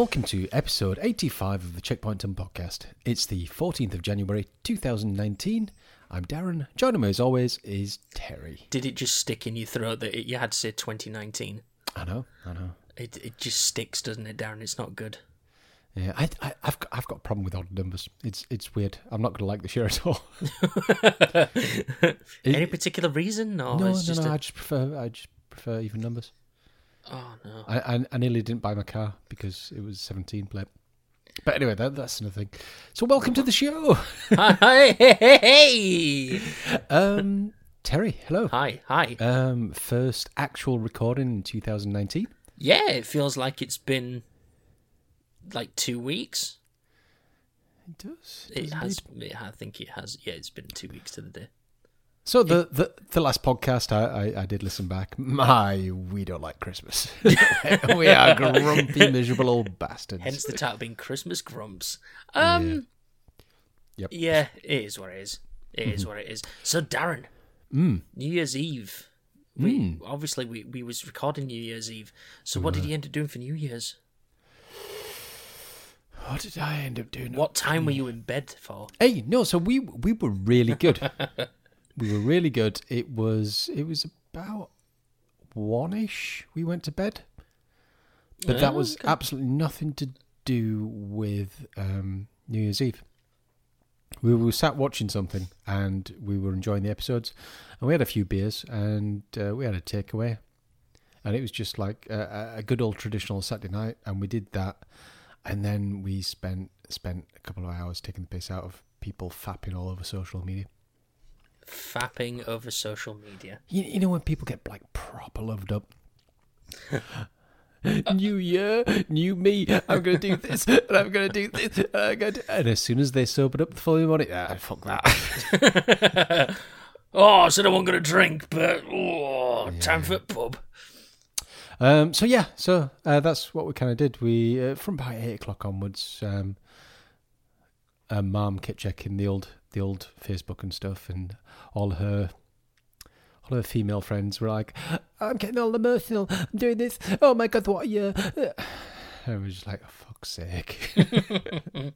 Welcome to episode 85 of the Checkpoint Ton podcast. It's the 14th of January 2019. I'm Darren. Joining me as always is Terry. Did it just stick in your throat that it, you had to say 2019? I know, I know. It it just sticks, doesn't it, Darren? It's not good. Yeah, I, I, I've got, I've got a problem with odd numbers. It's it's weird. I'm not going to like the show at all. Any particular reason? Or no, no, just no. a- I just prefer I just prefer even numbers. Oh no. I, I, I nearly didn't buy my car because it was 17 plate. But anyway, that, that's another thing. So welcome to the show. hi, hey, hey, hey. Um, Terry, hello. hi, hi. Um, first actual recording in 2019. Yeah, it feels like it's been like two weeks. It does. It has. It, I think it has. Yeah, it's been two weeks to the day. So the, the the last podcast I, I, I did listen back. My, we don't like Christmas. we are grumpy, miserable old bastards. Hence the title being Christmas Grumps. Um. Yep. Yeah, it is what it is. It is what it is. So, Darren, Mm. New Year's Eve. We obviously we, we was recording New Year's Eve. So what did you end up doing for New Year's? What did I end up doing? What time were you in bed for? Hey, no. So we we were really good. we were really good. It was it was about one ish. We went to bed, but that was absolutely nothing to do with um, New Year's Eve. We were sat watching something, and we were enjoying the episodes, and we had a few beers, and uh, we had a takeaway, and it was just like a, a good old traditional Saturday night, and we did that, and then we spent spent a couple of hours taking the piss out of people fapping all over social media. Fapping over social media. You, you know when people get like proper loved up. new year, new me. I'm gonna do this, and I'm gonna do this, and I'm gonna. Do... And as soon as they sobered up the following morning, ah, fuck that. Oh, I said I wasn't going to drink, but oh, time for pub. um, so yeah, so uh, that's what we kind of did. We uh, from about eight o'clock onwards, um, uh, Mum kept checking the old the old Facebook and stuff, and all her all her female friends were like, "I'm getting all emotional. I'm doing this. Oh my god, what are you?" I was just like, oh, "Fuck's sake."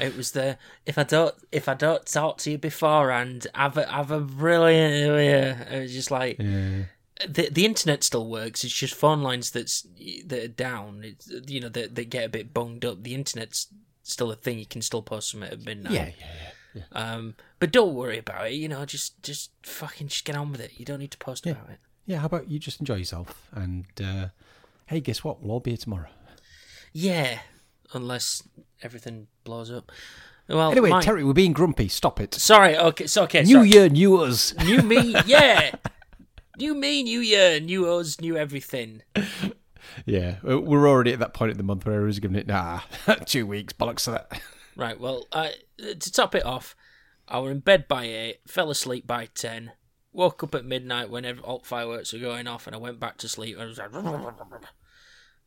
It was the if I don't if I don't talk to you beforehand, have a have a brilliant. year. It was just like yeah. the the internet still works. It's just phone lines that's that are down. It's you know that that get a bit bunged up. The internet's still a thing. You can still post something at midnight. yeah, yeah, yeah, yeah. Um, but don't worry about it. You know, just just fucking just get on with it. You don't need to post about it. Yeah, how about you just enjoy yourself? And uh, hey, guess what? We'll all be here tomorrow. Yeah, unless everything blows up. Well, Anyway, my- Terry, we're being grumpy. Stop it. Sorry. Okay. So okay. New sorry. year, new us. New me. Yeah. new me. New year. New us. New everything. Yeah, we're already at that point in the month where everyone's giving it, nah, two weeks, bollocks to that. Right. Well, uh, to top it off, I were in bed by eight, fell asleep by ten, woke up at midnight when all fireworks were going off, and I went back to sleep. I was like,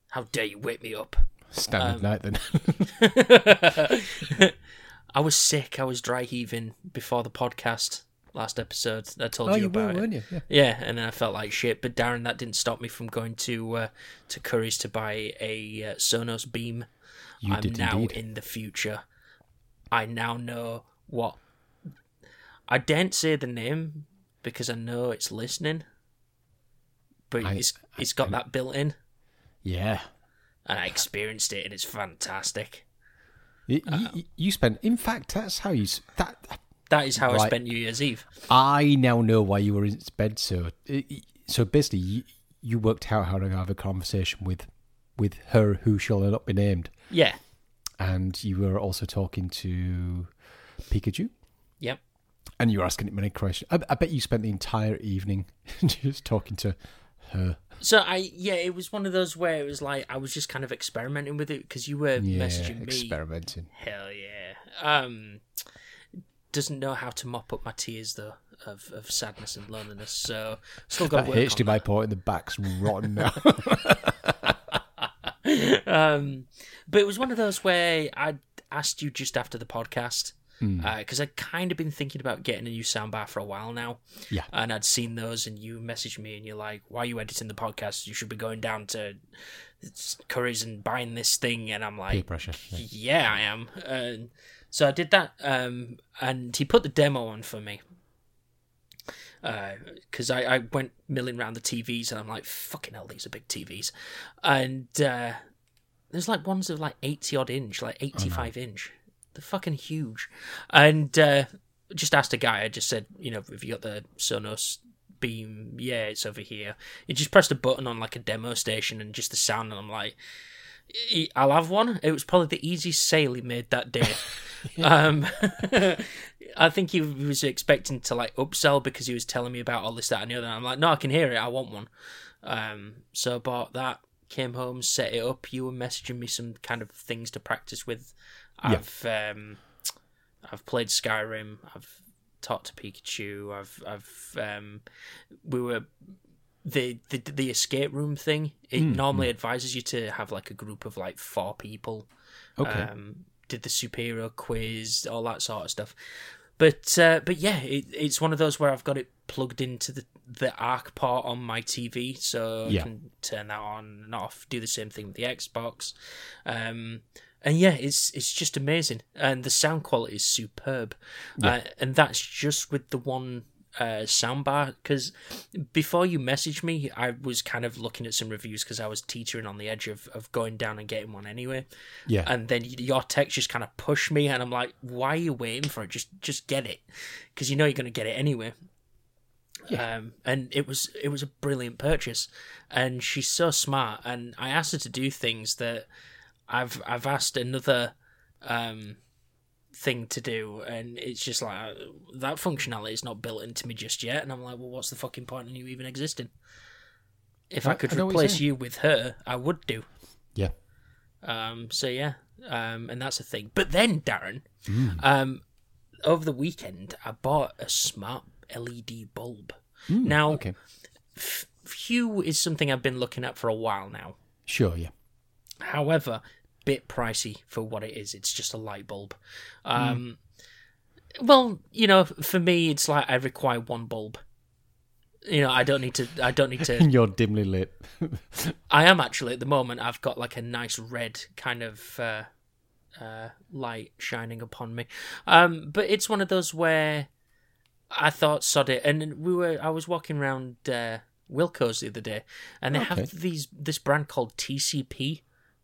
"How dare you wake me up?" Standard night then. I was sick. I was dry heaving before the podcast last episode. I told oh, you you about were, it. weren't you? Yeah. Yeah, and then I felt like shit. But Darren, that didn't stop me from going to uh, to Curry's to buy a uh, Sonos Beam. You I'm now indeed. in the future. I now know what. I daren't say the name because I know it's listening, but I- it's it's got that built in, Yeah. and I experienced it, and it's fantastic. You, you, you spent, in fact, that's how you, that, That is how I spent New Year's Eve. I now know why you were in bed so, so basically you, you worked out how to have a conversation with, with her who shall not be named. Yeah. And you were also talking to Pikachu. Yep. And you were asking it many questions. I, I bet you spent the entire evening just talking to her. So I yeah, it was one of those where it was like I was just kind of experimenting with it because you were Yeah, messaging me. experimenting. Hell yeah. Um, doesn't know how to mop up my tears though of, of sadness and loneliness. So still got That work HDMI port in the back's rotten now. Um, but it was one of those where I asked you just after the podcast. because I'd kind of been thinking about getting a new soundbar for a while now. Yeah. And I'd seen those, and you messaged me, and you're like, "Why are you editing the podcast? You should be going down to Curry's and buying this thing." And I'm Peer like, pressure. Yeah. "Yeah, I am." And so I did that, um, and he put the demo on for me. Because I, I went milling around the TVs, and I'm like, "Fucking hell, these are big TVs," and uh, there's like ones of like 80 odd inch, like 85 inch. They're fucking huge. And uh, just asked a guy, I just said, you know, have you got the Sonos beam? Yeah, it's over here. He just pressed a button on like a demo station and just the sound, and I'm like, "E- I'll have one. It was probably the easiest sale he made that day. um, I think he was expecting to like upsell because he was telling me about all this, that, and the other. And I'm like, no, I can hear it. I want one. Um, so I bought that. Came home, set it up. You were messaging me some kind of things to practice with. I've um, I've played Skyrim. I've talked to Pikachu. I've I've um, we were the the the escape room thing. It normally advises you to have like a group of like four people. Okay. Um, did the superhero quiz, all that sort of stuff. But uh, but yeah, it, it's one of those where I've got it plugged into the the Arc port on my TV, so Yeah. I can turn that on and off. Do the same thing with the Xbox, um, and yeah, it's it's just amazing, and the sound quality is superb, uh, and that's just with the one uh, soundbar. Because before you messaged me, I was kind of looking at some reviews because I was teetering on the edge of, of going down and getting one anyway yeah. and then your text just kind of pushed me and i'm like why are you waiting for it just just get it because you know you're going to get it anyway Yeah. um, and it was it was a brilliant purchase and she's so smart and i asked her to do things that i've i've asked another um thing to do and it's just like uh, that functionality is not built into me just yet and i'm like well what's the fucking point in you even existing if i, I- could I know what you're replace you with her i would do yeah. um, so yeah, um, and that's a thing. But then, Darren, Mm. um, over the weekend, I bought a smart LED bulb. now, Mm, Okay. f- Hue is something I've been looking at for a while now. Sure. Yeah. However, bit pricey for what it is. It's just a light bulb. Um, Well, you know, for me, it's like I require one bulb. You know, I don't need to. I don't need to. You're dimly lit. I am actually at the moment. I've got like a nice red kind of uh, uh, light shining upon me. Um, but it's one of those where I thought sod it, and we were. I was walking around uh, Wilko's the other day, and they Okay. have these this brand called TCP,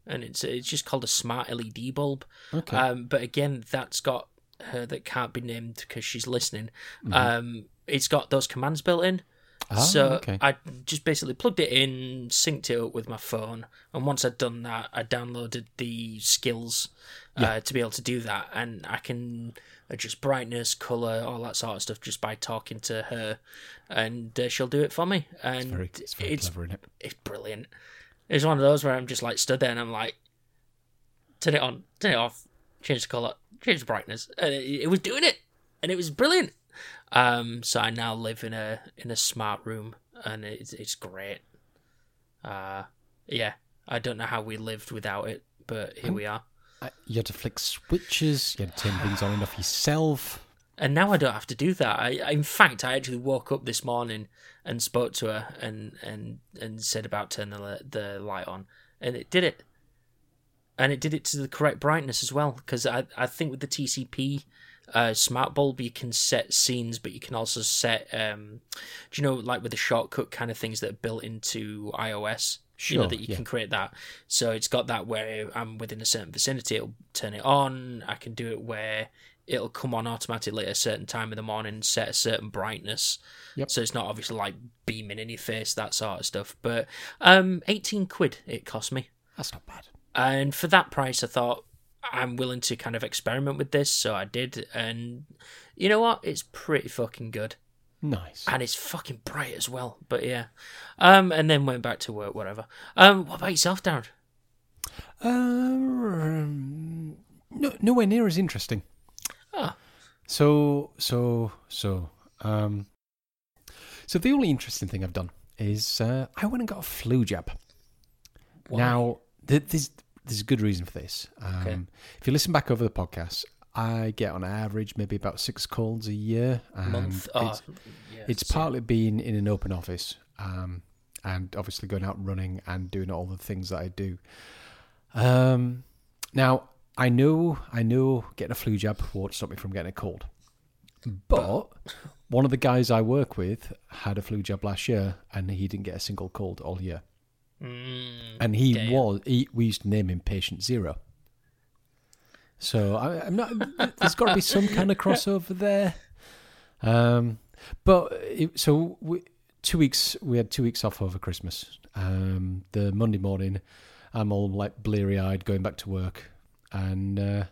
and it's it's just called a smart LED bulb. Okay. Um, but again, that's got her that can't be named because she's listening. Um, it's got those commands built in. Ah, so okay. I just basically plugged it in, synced it up with my phone, and once I'd done that, I downloaded the skills uh, to be able to do that, and I can adjust brightness, color, all that sort of stuff just by talking to her, and uh, she'll do it for me. And very, it's very it's clever, isn't it? it's brilliant. It's one of those where I'm just like stood there and I'm like, turn it on, turn it off, change the color, change the brightness, and it, it was doing it, and it was brilliant. Um, so I now live in a in a smart room, and it's it's great. Uh, yeah, I don't know how we lived without it, but here we are. I- You had to flick switches. You had to turn things on and off yourself. And now I don't have to do that. I, in fact, I actually woke up this morning and spoke to her and and and said about turning the the light on, and it did it. And it did it to the correct brightness as well, because I I think with the TCP uh, smart bulb you can set scenes, but you can also set um, do you know like with the shortcut kind of things that are built into iOS. you know that you yeah. can create that. So it's got that where I'm within a certain vicinity, it'll turn it on. I can do it where it'll come on automatically at a certain time in the morning, set a certain brightness. Yep. So it's not obviously like beaming in your face, that sort of stuff. But um, 18 quid it cost me. That's not bad. And for that price, I thought I'm willing to kind of experiment with this. So I did. And you know what? It's pretty fucking good Nice. and it's fucking bright as well. But yeah, um, and then went back to work, whatever. Um, what about yourself, Darren? Um, no, nowhere near as interesting. Ah. So, so, so, um, so the only interesting thing I've done is uh, I went and got a flu jab. Why? Now, th- there's there's a good reason for this. Um, Okay. If you listen back over the podcast, I get on average maybe about six colds a year. Month. Oh, It's, yeah, it's so- partly being in an open office, um, and obviously going out running and doing all the things that I do. Um, now I knew I know, getting a flu jab won't stop me from getting a cold, but one of the guys I work with had a flu jab last year, and he didn't get a single cold all year. Mm, and he damn. was he, we used to name him patient zero. So I, i'm not there's got to be some kind of crossover there. Um but it, so we, two weeks we had two weeks off over christmas. Um the monday morning i'm all like bleary-eyed going back to work and uh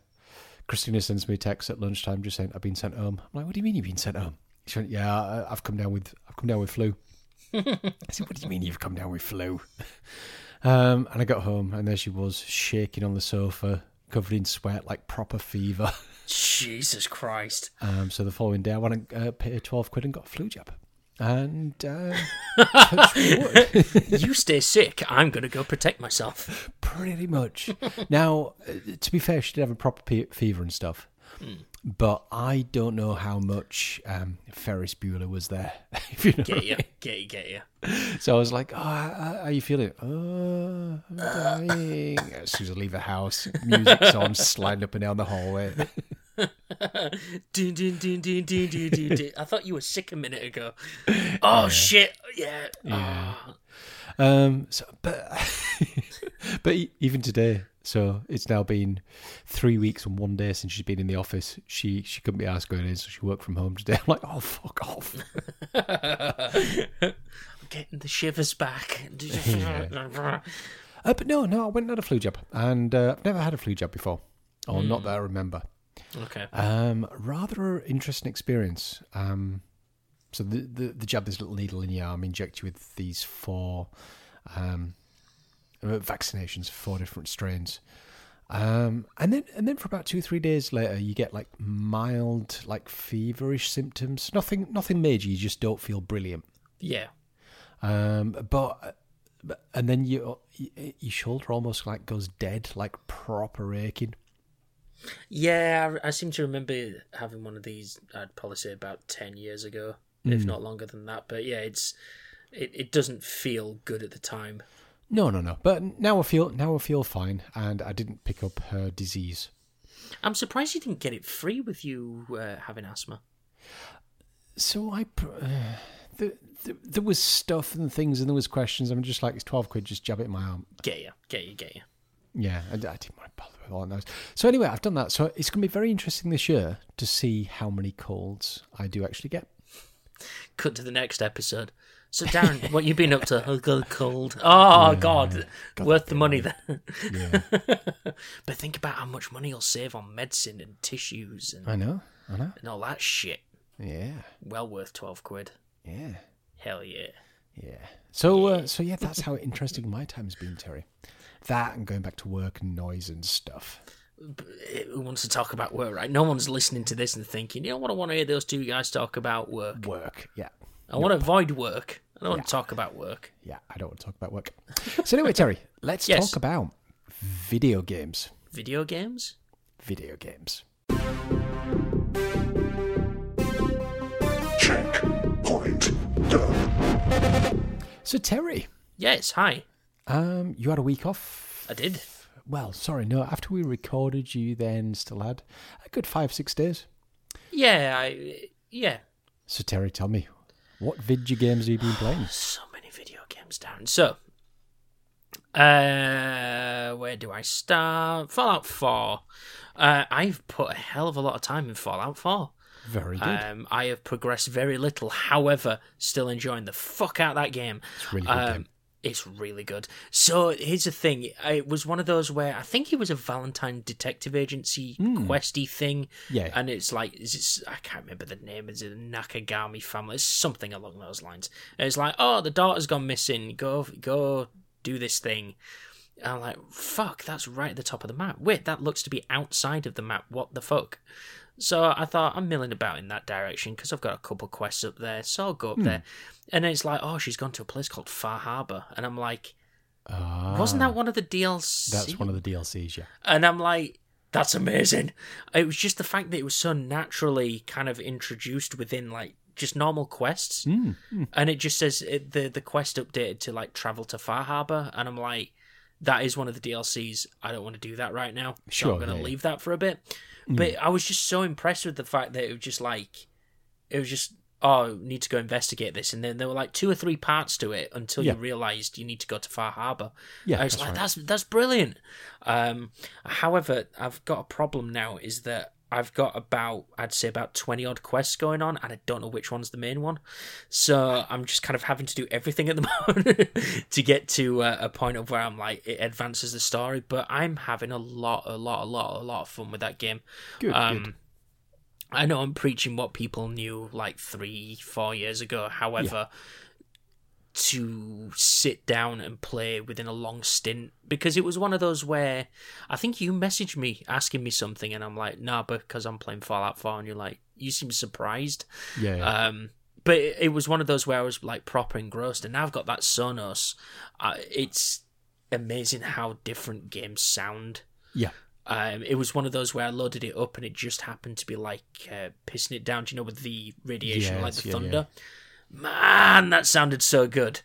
christina sends me a text at lunchtime just saying i've been sent home i'm like what do you mean you've been sent home she went yeah i've come down with i've come down with flu I said, "What do you mean you've come down with flu?" Um, and I got home, and there she was, shaking on the sofa, covered in sweat, like proper fever. Jesus Christ. Um, so the following day, I went and uh, paid twelve quid and got a flu jab. And uh, you stay sick. I'm going to go protect myself. pretty much. Now, uh, to be fair, she did have a proper pe- fever and stuff. But I don't know how much um, Ferris Bueller was there. If you know Get you. Get you. Get you. So I was like, "Oh, how, how are you feeling?" Oh, I'm dying. As soon as I leave the house, music's on, sliding up and down the hallway. I thought you were sick a minute ago. Oh, shit. Yeah. Ah. Um, so, but but even today, so it's now been three weeks and one day since she's been in the office. She she couldn't be asked going in, so she worked from home today. I'm like, "Oh, fuck off." I'm getting the shivers back. Uh, but no, no, I went and had a flu jab, and uh, I've never had a flu jab before, or not that I remember. Okay. Um, rather interesting experience. Um, so the, the the jab this little needle in your arm, inject you with these four um, uh, vaccinations, four different strains. Um, and then and then for about two three days later, you get like mild, like feverish symptoms. Nothing nothing major. You just don't feel brilliant. Yeah. Um, but but- and then you, your shoulder almost like goes dead, like proper aching. Yeah, I, I seem to remember having one of these. I'd probably say about ten years ago, if Hmm. not longer than that. But yeah, it's it, it doesn't feel good at the time. No, no, no. But now I feel now I feel fine, and I didn't pick up her disease. I'm surprised you didn't get it free with you uh, having asthma. So I, uh, the, the, there was stuff and things, and there was questions. I'm just like, it's twelve quid. Just jab it in my arm. Get you, get you, get you. Yeah, I, I didn't want to bother with all those. So anyway, I've done that. So it's going to be very interesting this year to see how many colds I do actually get. Cut to the next episode. So Darren, what you been up to? I got a cold. Oh God, worth the money then. Yeah, but think about how much money you'll save on medicine and tissues and, I know, I know. and all that shit. Yeah, Well worth twelve quid. yeah, Hell yeah. yeah. So, uh, so yeah, that's how interesting my time's been, Terry. That and going back to work and noise and stuff. Eh, who wants to talk about work, right? No one's listening to this and thinking, you know what? I want to hear those two guys talk about work. Work, yeah. I want to avoid work. I don't want to talk about work. Yeah, I don't want to talk about work. So anyway, Terry, let's Yes. talk about video games. Video games? Video games. Checkpoint done. So Terry, Yes. Hi. Um, you had a week off. I did. Well, sorry, no. After we recorded, you then still had a good five, six days. Yeah. I. Yeah. So Terry, tell me, what video games have you been playing? So many video games, Darren. So, uh, where do I start? Fallout Four. Uh, I've put a hell of a lot of time in Fallout Four. Very good. Um, I have progressed very little. However, still enjoying the fuck out of that game. It's a really good Um, game. It's really good. So here's the thing: it was one of those where I think it was a Valentine Detective Agency hmm. questy thing. Yeah. and it's like? I can't remember the name. Is it the Nakagami family? It's something along those lines. And it's like, oh, the daughter's gone missing. Go, go, do this thing. And I'm like, fuck, that's right at the top of the map. Wait, that looks to be outside of the map. What the fuck? So I thought I'm milling about in that direction because I've got a couple quests up there, so I'll go up there. And it's like, oh, she's gone to a place called Far Harbor, and I'm like, Ah, wasn't that one of the DLCs? That's one of the DLCs, yeah. And I'm like, that's amazing. It was just the fact that it was so naturally kind of introduced within like just normal quests, Hmm, and it just says it, the the quest updated to like travel to Far Harbor, and I'm like, that is one of the DLCs. I don't want to do that right now, so Sure, I'm going to yeah. leave that for a bit. But I was just so impressed with the fact that it was just like, it was just. Oh, need to go investigate this, and then there were like two or three parts to it until Yeah. you realised you need to go to Far Harbor. Yeah, I was that's like, right. that's that's brilliant. Um, however, I've got a problem now. Is that I've got about I'd say about twenty odd quests going on, and I don't know which one's the main one. So I'm just kind of having to do everything at the moment to get to uh, a point of where I'm like it advances the story. But I'm having a lot, a lot, a lot, a lot of fun with that game. Good, Um, good. I know I'm preaching what people knew like three, four years ago. However, to sit down and play within a long stint, because it was one of those where I think you messaged me asking me something, and I'm like, nah, because I'm playing Fallout 4, and you're like, you seem surprised. Yeah, yeah. Um, but it, it was one of those where I was like proper engrossed, and now I've got that Sonos. Uh, it's amazing how different games sound. yeah. Um, it was one of those where I loaded it up and it just happened to be like uh, pissing it down, do you know, with the radiation, like the yeah, thunder. Man, that sounded so good.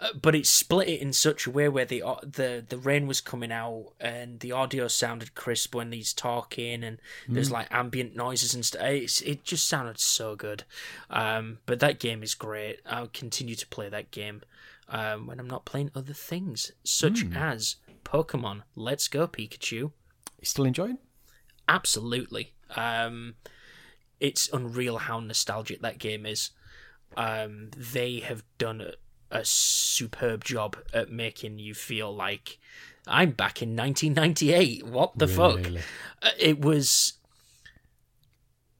Uh, but it split it in such a way where the au- the the rain was coming out and the audio sounded crisp when he's talking and Mm. there's like ambient noises and stuff. It just sounded so good. Um, but that game is great. I'll continue to play that game um, when I'm not playing other things, such Mm. as Pokemon. Let's go, Pikachu. You still enjoying? Absolutely. Um, it's unreal how nostalgic that game is. Um, they have done a, a superb job at making you feel like I'm back in 1998. What the fuck? Really? Uh, It was.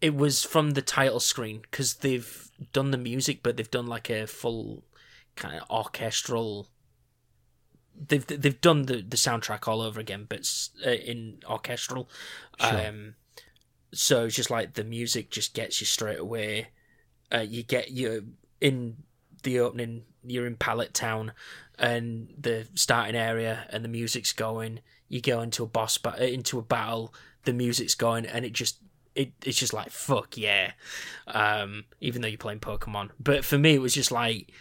It was from the title screen because they've done the music, but they've done like a full kind of orchestral. They've they've done the, the soundtrack all over again, but uh, in orchestral. Sure. Um, so it's just like the music just gets you straight away. Uh, you get you in the opening. You're in Pallet Town, and the starting area, and the music's going. You go into a boss, ba- uh, into a battle. The music's going, and it just it it's just like fuck yeah. Um, even though you're playing Pokemon, but for me it was just like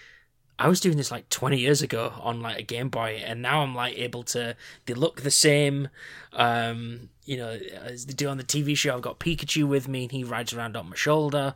I was doing this like 20 years ago on like a Game Boy, and now I'm like able to. They look the same, um, you know, as they do on the TV show. I've got Pikachu with me, and he rides around on my shoulder,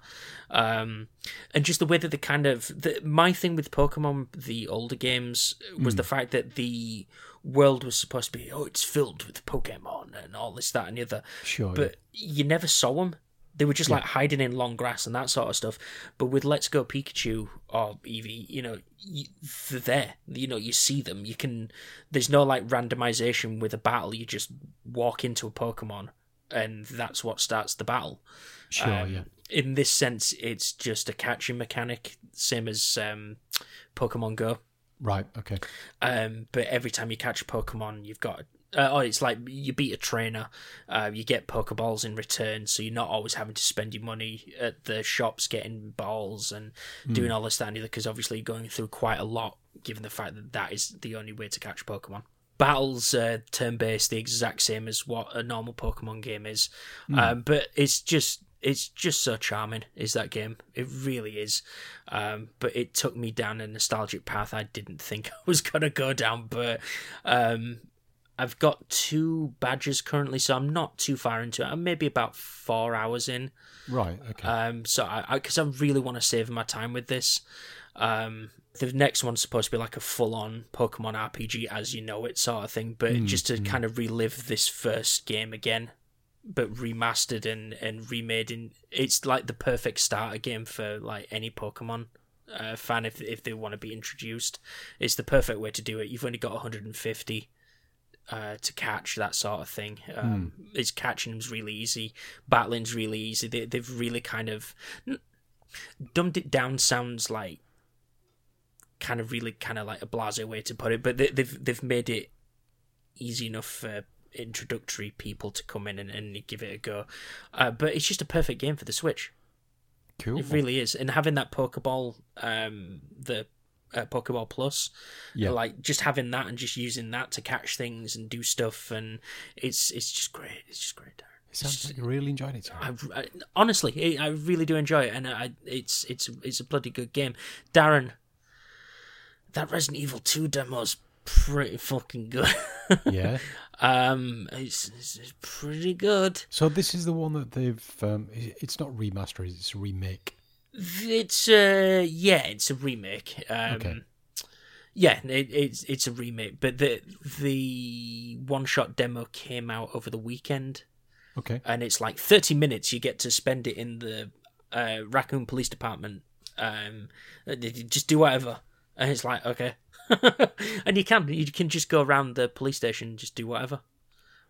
um, and just the way that the kind of the, my thing with Pokemon, the older games, was the fact that the world was supposed to be oh, it's filled with Pokemon and all this, that, and the other Sure. but you never saw them. They were just like hiding in long grass and that sort of stuff. But with Let's Go Pikachu or Eevee, you know, you, they're there. You know, you see them. You can. There's no like randomization with a battle. You just walk into a Pokemon, and that's what starts the battle. Sure, Um, yeah. In this sense, it's just a catching mechanic, same as um, Pokemon Go. Right, okay. Um, but every time you catch a Pokemon, you've got. Uh, oh, it's like you beat a trainer, uh, you get Pokeballs in return, so you're not always having to spend your money at the shops getting balls and doing all this, that, and the other, because obviously you're going through quite a lot, given the fact that that is the only way to catch Pokemon. Battles uh, turn based, the exact same as what a normal Pokemon game is, um, but it's just it's just so charming. Is that game? It really is. Um, but it took me down a nostalgic path I didn't think I was gonna go down. But um, I've got two badges currently, so I'm not too far into it. I'm maybe about four hours in. Right, okay. Um, so I, because I, really want to save my time with this. Um, the next one's supposed to be like a full-on Pokemon RPG, as you know it, sort of thing. But just to kind of relive this first game again, but remastered and and remade. In it's like the perfect starter game for like any Pokemon uh, fan if if they want to be introduced. It's the perfect way to do it. You've only got 150 uh, to catch that sort of thing. Um, It's catching them's really easy. Battling's really easy. They, they've really kind of dumbed it down. Sounds like kind of really kind of like a blase way to put it, but they, they've they've made it easy enough for introductory people to come in and, and give it a go. Uh, but it's just a perfect game for the Switch. cool. It really is. And having that Pokeball, um, the uh, Pokeball Plus. Yeah. like just having that and just using that to catch things and do stuff, and it's it's just great. It's just great. Darren. It sounds like you really enjoyed it. I, I, honestly, I I really do enjoy it, and I, it's it's it's a bloody good game. Darren, that Resident Evil Two demo's pretty fucking good. yeah. um, it's, it's, it's pretty good. So this is the one that they've. Um, it's not remastered; it's a remake. It's uh yeah, it's a remake. Um, Okay. Yeah, it, it's it's a remake, but the the one shot demo came out over the weekend, Okay. and it's like thirty minutes. You get to spend it in the uh, Raccoon Police Department. Um, uh, just do whatever, and it's like okay, and you can you can just go around the police station and just do whatever.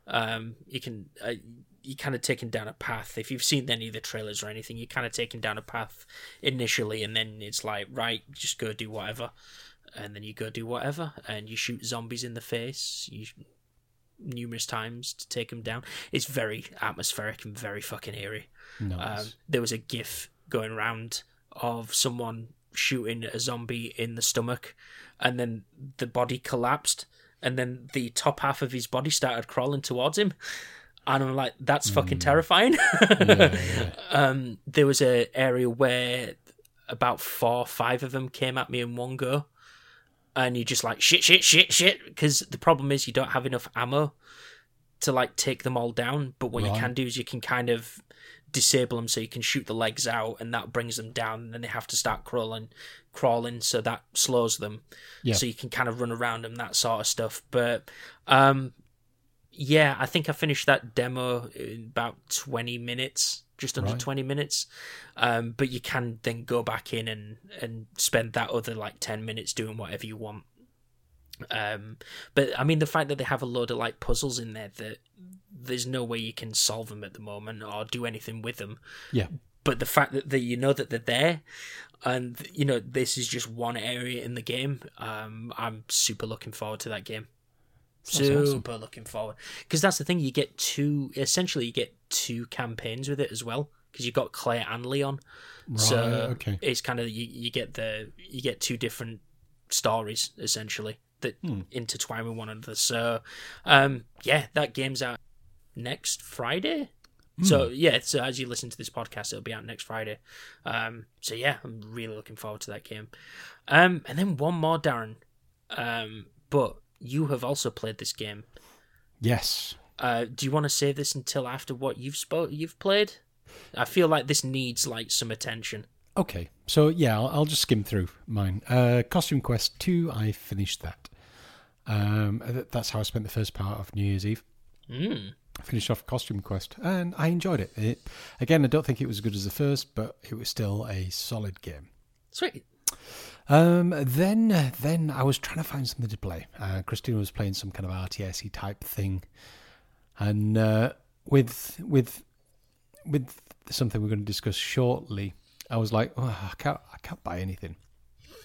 Um, you can uh, you kind of taking down a path. If you've seen any of the trailers or anything, you're kind of taking down a path initially, and then it's like right, just go do whatever, and then you go do whatever, and you shoot zombies in the face. You numerous times to take them down. It's very atmospheric and very fucking eerie. Nice. Um, there was a GIF going around of someone shooting a zombie in the stomach, and then the body collapsed, and then the top half of his body started crawling towards him. And I'm like, that's fucking terrifying. yeah, yeah. um, there was a area where about four, five of them came at me in one go, and you're just like shit, shit, shit, shit. Because the problem is you don't have enough ammo to like take them all down. But what you can do is you can kind of disable them so you can shoot the legs out, and that brings them down. And then they have to start crawling, crawling, so that slows them. Yeah. So you can kind of run around them, that sort of stuff. But um, yeah, I think I finished that demo in about 20 minutes, just under Right. 20 minutes. Um, but you can then go back in and, and spend that other like 10 minutes doing whatever you want. Um, but I mean, the fact that they have a load of like puzzles in there that there's no way you can solve them at the moment or do anything with them. Yeah. But the fact that, that you know that they're there and you know this is just one area in the game, um, I'm super looking forward to that game Sounds awesome. super looking forward because that's the thing you get two essentially you get two campaigns with it as well because you've got claire and leon so okay. it's kind of you, you get the you get two different stories essentially that Hmm. intertwine with one another so um yeah that game's out next friday so Hmm. yeah so as you listen to this podcast it'll be out next friday um so yeah i'm really looking forward to that game um and then one more darren um but you have also played this game Yes. uh, do you want to save this until after what you've spoke you've played? I feel like this needs like some attention. Okay. So yeah, I'll, I'll just skim through mine. Uh, Costume Quest two, I finished that. Um, th- that's how I spent the first part of New Year's Eve. Mm. I finished off Costume Quest, and I enjoyed it. it. Again, I don't think it was as good as the first, but it was still a solid game. Sweet. Um, then, then I was trying to find something to play. Uh, Christina was playing some kind of RTS type thing, and uh, with with with something we're going to discuss shortly, I was like, oh, I can't, I can't buy anything.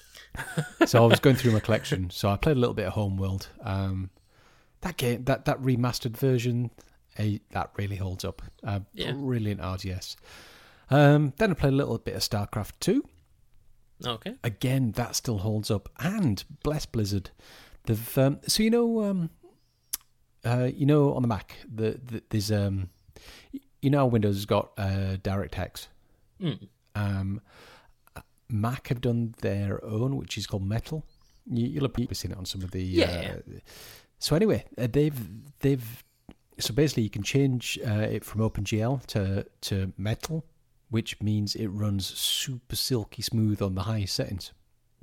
so I was going through my collection. So I played a little bit of Homeworld. Um, that game, that that remastered version, eh, that really holds up. Uh, Yeah. Brilliant RTS. Um, then I played a little bit of StarCraft two Okay. again that still holds up and bless blizzard they've um, so you know um uh you know on the mac the, the there's um you know windows has got uh directx Mm. um mac have done their own which is called metal you, you'll have seen it on some of the Yeah. uh, so anyway uh, they've they've so basically you can change uh, it from opengl to to metal which means it runs super silky smooth on the highest settings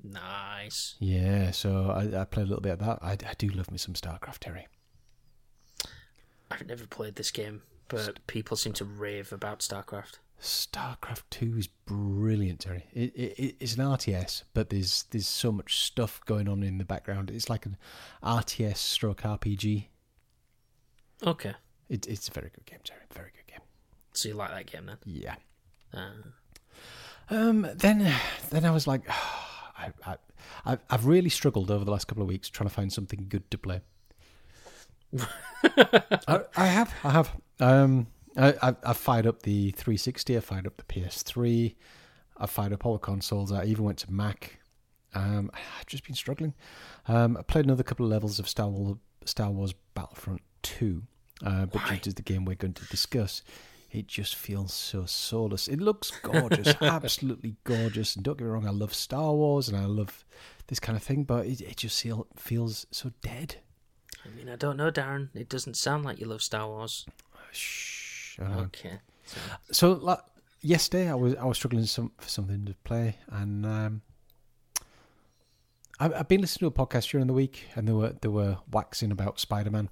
Nice. yeah, so I, I played a little bit of that. I, I do love me some StarCraft, Terry. I've never played this game, but people seem to rave about StarCraft. StarCraft Two is brilliant, Terry. It, it, it's an RTS, but there's there's so much stuff going on in the background. It's like an RTS stroke RPG. Okay. It, it's a very good game, Terry. Very good game. So you like that game then? Yeah. Uh, Um. Then then I was like, I, I I've really struggled over the last couple of weeks trying to find something good to play. I, I have, I have. Um, I, I've, I've fired up the 360. I fired up the PS3. I fired up all the consoles. I even went to Mac. Um, I've just been struggling. Um, I played another couple of levels of Star Wars, Star Wars Battlefront 2, uh, but Why? due to the game we're going to discuss, it just feels so soulless. It looks gorgeous, absolutely gorgeous. And don't get me wrong, I love Star Wars and I love this kind of thing, but it, it just feel, feels so dead. I mean, I don't know, Darren. It doesn't sound like you love Star Wars. Shh. Okay. So, like, yesterday, I was I was struggling some, for something to play, and um, I, I've been listening to a podcast during the week, and they were they were waxing about Spider Man,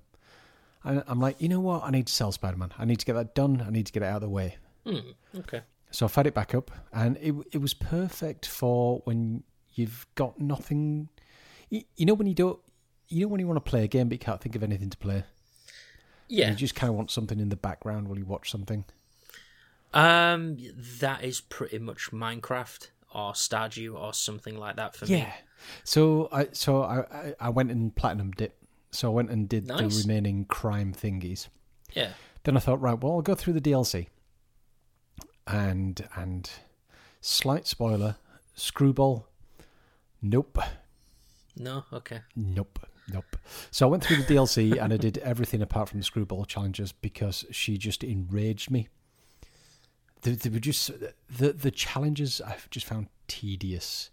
and I'm like, you know what? I need to sell Spider Man. I need to get that done. I need to get it out of the way. hmm, okay. So I fired it back up, and it it was perfect for when you've got nothing. You, you know when you don't. You know when you want to play a game, but you can't think of anything to play. Yeah. You just kind of want something in the background while you watch something. Um, that is pretty much Minecraft or Stardew or something like that for me. Yeah. So I so I I- I went and platinum it. So I went and did Nice. the remaining crime thingies. Yeah. Then I thought, right, well, I'll go through the DLC. And and slight spoiler, Screwball. Nope. No. Okay. Nope. Nope. So I went through the DLC and I did everything apart from the Screwball challenges because she just enraged me. They, they were just the the challenges I've just found tedious,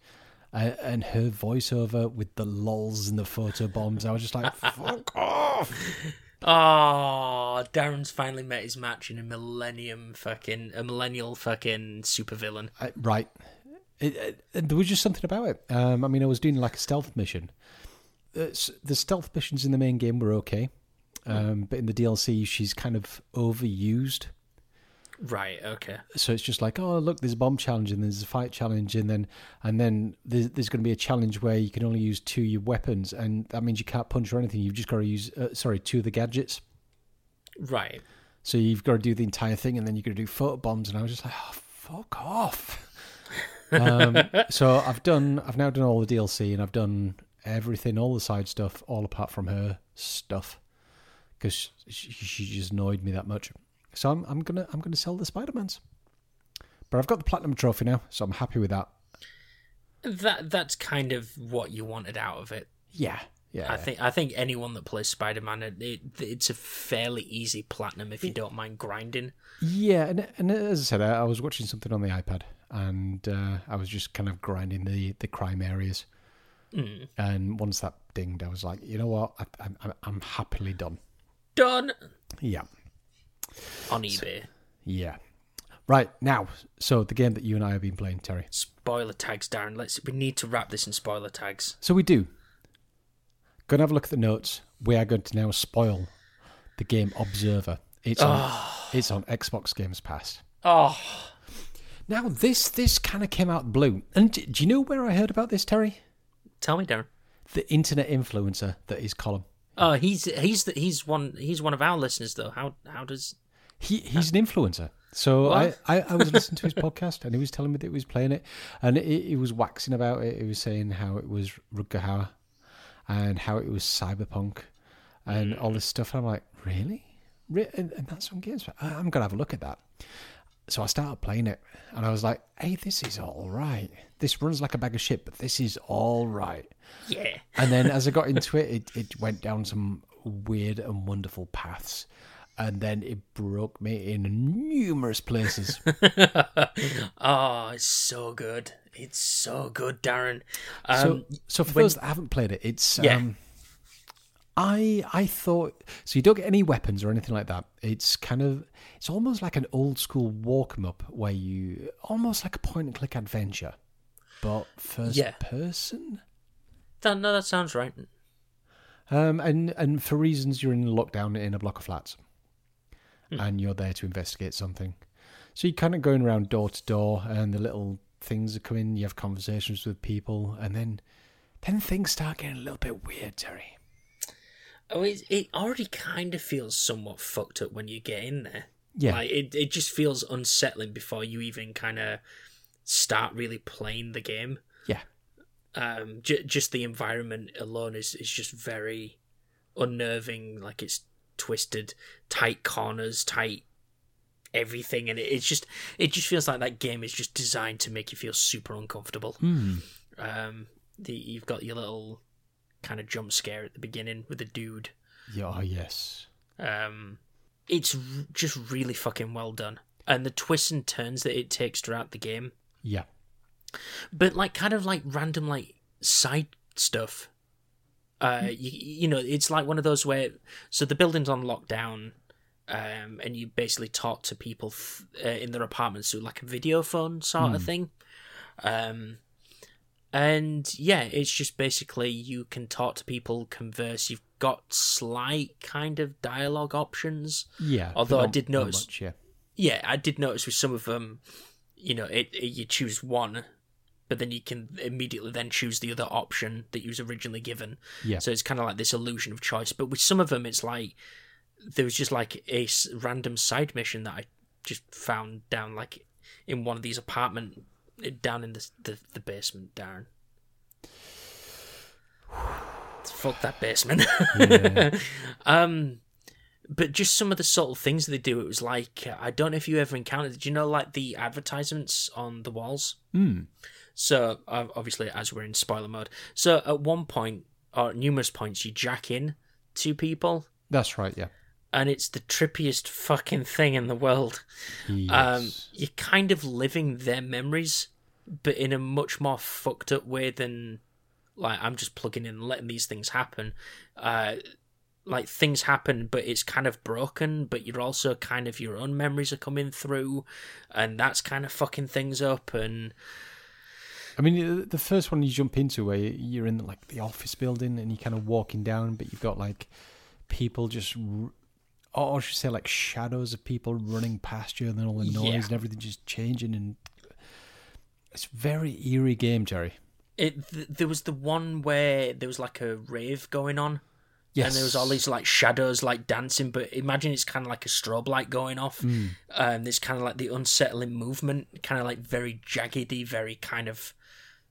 uh, and her voiceover with the lols and the photo bombs. I was just like, fuck off. Oh, Darren's finally met his match in a millennium fucking a millennial fucking supervillain. I, right. It, it, there was just something about it. Um, I mean, I was doing like a stealth mission. Uh, s- the stealth missions in the main game were okay, um, but in the DLC, she's kind of overused. Right. Okay. so it's just like oh look there's a bomb challenge and there's a fight challenge and then and then there's, there's going to be a challenge where you can only use two of your weapons and that means you can't punch or anything you've just got to use uh, sorry two of the gadgets Right. so you've got to do the entire thing and then you've got to do photo bombs and i was just like oh fuck off um, so i've done i've now done all the dlc and i've done everything all the side stuff all apart from her stuff because she, she just annoyed me that much so I'm, I'm gonna i'm gonna sell the spider-mans but i've got the platinum trophy now so i'm happy with that That that's kind of what you wanted out of it. yeah yeah I think I think anyone that plays Spider Man, it, it, it's a fairly easy platinum if you don't mind grinding. Yeah, and and as I said, I, I was watching something on the iPad, and uh, I was just kind of grinding the the crime areas. Mm. And once that dinged, I was like, you know what, I, I'm happily done. Done Yeah, on eBay. yeah. Right now, so the game that you and I have been playing, Terry. Spoiler tags, Darren. Let's. We need to wrap this in spoiler tags. So we do. Go and have a look at the notes. We are going to now spoil the game Observer. It's on ah. it's on Xbox Games Pass. Oh, Now this this kind of came out blue. And do you know where I heard about this, Terry? tell me, Darren. The internet influencer that is Colin. Oh, he's he's the, he's one he's one of our listeners though. How how does He he's an influencer. So I, I, I was listening to his podcast and he was telling me that he was playing it and he, he was waxing about it. He was saying how it was Rutger Hauer and how it was cyberpunk and all this stuff. And I'm like, really? And, and that's on games. I'm gonna have a look at that. So I started playing it and I was like, hey, this is all right. This runs like a bag of shit, but this is all right. yeah? And then as I got into it, it, it went down some weird and wonderful paths. And then it broke me in numerous places. oh, it's so good. It's so good, Darren. so, Um, so for when- those that haven't played it, it's Yeah. um, I I thought so. You don't get any weapons or anything like that. It's kind of it's almost like an old school walk 'em up where you almost like a point and click adventure, but first Yeah. person. that, no, that sounds right. Um, and and for reasons you're in lockdown in a block of flats, Hmm. and you're there to investigate something. So you're kind of going around door to door, and the little things are coming. You have conversations with people, and then then things start getting a little bit weird, Terry. Oh, it, it already kind of feels somewhat fucked up when you get in there. Yeah, Like it, it just feels unsettling before you even kind of start really playing the game. yeah, Um, j- just the environment alone is is just very unnerving. Like it's twisted, tight corners, tight everything, and it, it's just it just feels like that game is just designed to make you feel super uncomfortable. Hmm. Um, the you've got your little kind of jump scare at the beginning with the dude. Yeah, oh, yes. Um, it's r- just really fucking well done, and the twists and turns that it takes throughout the game, Yeah. but like kind of like random like side stuff. Uh, you, you know, it's like one of those where so the building's on lockdown, um, and you basically talk to people f- uh, in their apartments through like a video phone sort of thing. Um, and yeah, it's just basically you can talk to people, converse. You've got slight kind of dialogue options. Yeah. Although I did notice- much, yeah. Yeah, I did notice with some of them, you know, it, it you choose one, but then you can immediately then choose the other option that you was originally given. Yeah. So it's kind of like this illusion of choice. But with some of them, it's like there was just like a random side mission that I just found down like in one of these apartment down in the the, the basement, Darren. Fuck that basement. Yeah. um, but just some of the subtle things that they do. It was like uh, I don't know if you ever encountered. Did you know like the advertisements on the walls? Hmm. So uh, obviously, as we're in spoiler mode, so at one point or numerous points, you jack in to people, That's right, yeah. And it's the trippiest fucking thing in the world. Yes. Um, you're kind of living their memories, but in a much more fucked up way than like I'm just plugging in and letting these things happen. Uh, like things happen, but it's kind of broken. But you're also kind of your own memories are coming through, and that's kind of fucking things up. And I mean, the- first one you jump into where you're in like the office building and you're kind of walking down, but you've got like people just, or I should say, like shadows of people running past you, and then all the noise Yeah. and everything just changing, and it's very eerie game, Jerry. it th- there was the one where there was like a rave going on. Yes, and there was all these like shadows like dancing but imagine it's kind of like a strobe light going off Hmm. and there's kind of like the unsettling movement kind of like very jaggedy very kind of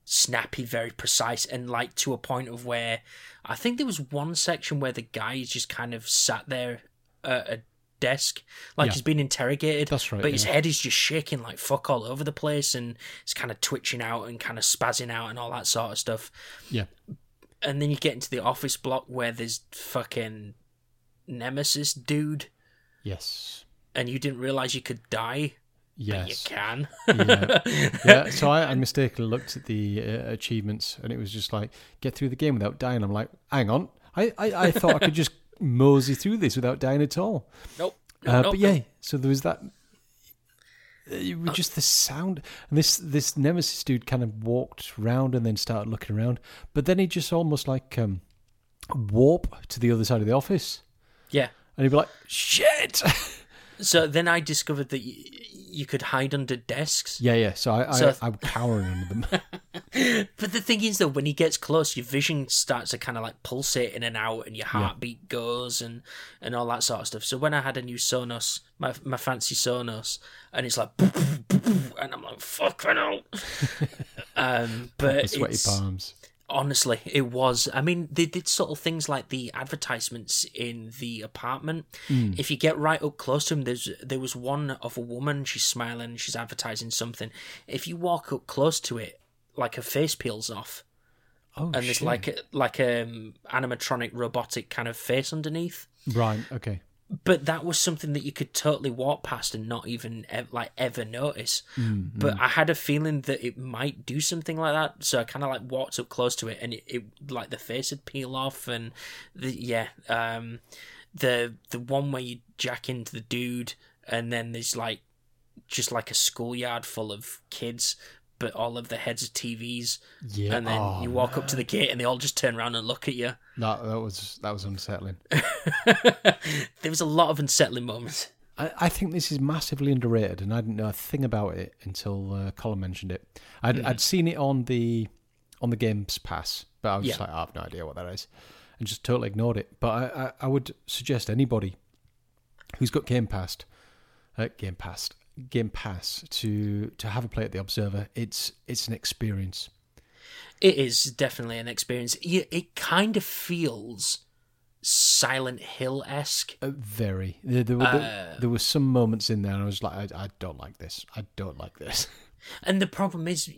snappy very precise and like to a point of where i think there was one section where the guy is just kind of sat there at a desk like Yeah. he's being interrogated That's right, but his head is just shaking like fuck all over the place and it's kind of twitching out and kind of spazzing out and all that sort of stuff yeah, and then you get into the office block where there's fucking nemesis dude yes, and you didn't realize you could die yes. you can yeah. yeah, so I, I mistakenly looked at the uh, achievements, and it was just like get through the game without dying. I'm like, hang on, I, I, I thought I could just mosey through this without dying at all. nope no, Uh, nope, but yeah, so there was that. It was just the sound, and this this nemesis dude kind of walked round and then started looking around, but then he just almost like um, warp to the other side of the office, yeah and he'd be like, "Shit!" so then i discovered that y- you could hide under desks yeah, yeah. So I, I, So- I'm cowering under them. but the thing is though when he gets close your vision starts to kind of like pulsate in and out and your heartbeat goes and and all that sort of stuff so when i had a new sonos my, my fancy sonos and it's like and i'm like fucking hell um but sweaty it's, palms. Honestly, it was. I mean, they did sort of things like the advertisements in the apartment. If you get right up close to them, there's there was one of a woman. She's smiling. She's advertising something. If you walk up close to it, like her face peels off, Oh, and there's shit. like a, like a um, animatronic robotic kind of face underneath. right, okay. But that was something that you could totally walk past and not even like ever notice. But I had a feeling that it might do something like that, so I kind of like walked up close to it, and it, it like the face would peel off, and the, yeah, um, the the one where you jack into the dude, and then there's like just like a schoolyard full of kids. But all of the heads of TVs, Yeah. and then oh, you walk up to the gate, and they all just turn around and look at you. That, that was that was unsettling. there was a lot of unsettling moments. I, I think this is massively underrated, and I didn't know a thing about it until uh, Colin mentioned it. I'd, Hmm. I'd seen it on the on the Games Pass, but I was just Yeah. like, I have no idea what that is, and just totally ignored it. But I, I, I would suggest anybody who's got Game Pass, uh, Game Pass, Game Pass to to have a play at the Observer. It's it's an experience. It is definitely an experience. It kind of feels Silent Hill esque. Uh, very. There, there, were, Uh, there, there were some moments in there, and I was like, I, I don't like this. I don't like this. And the problem is,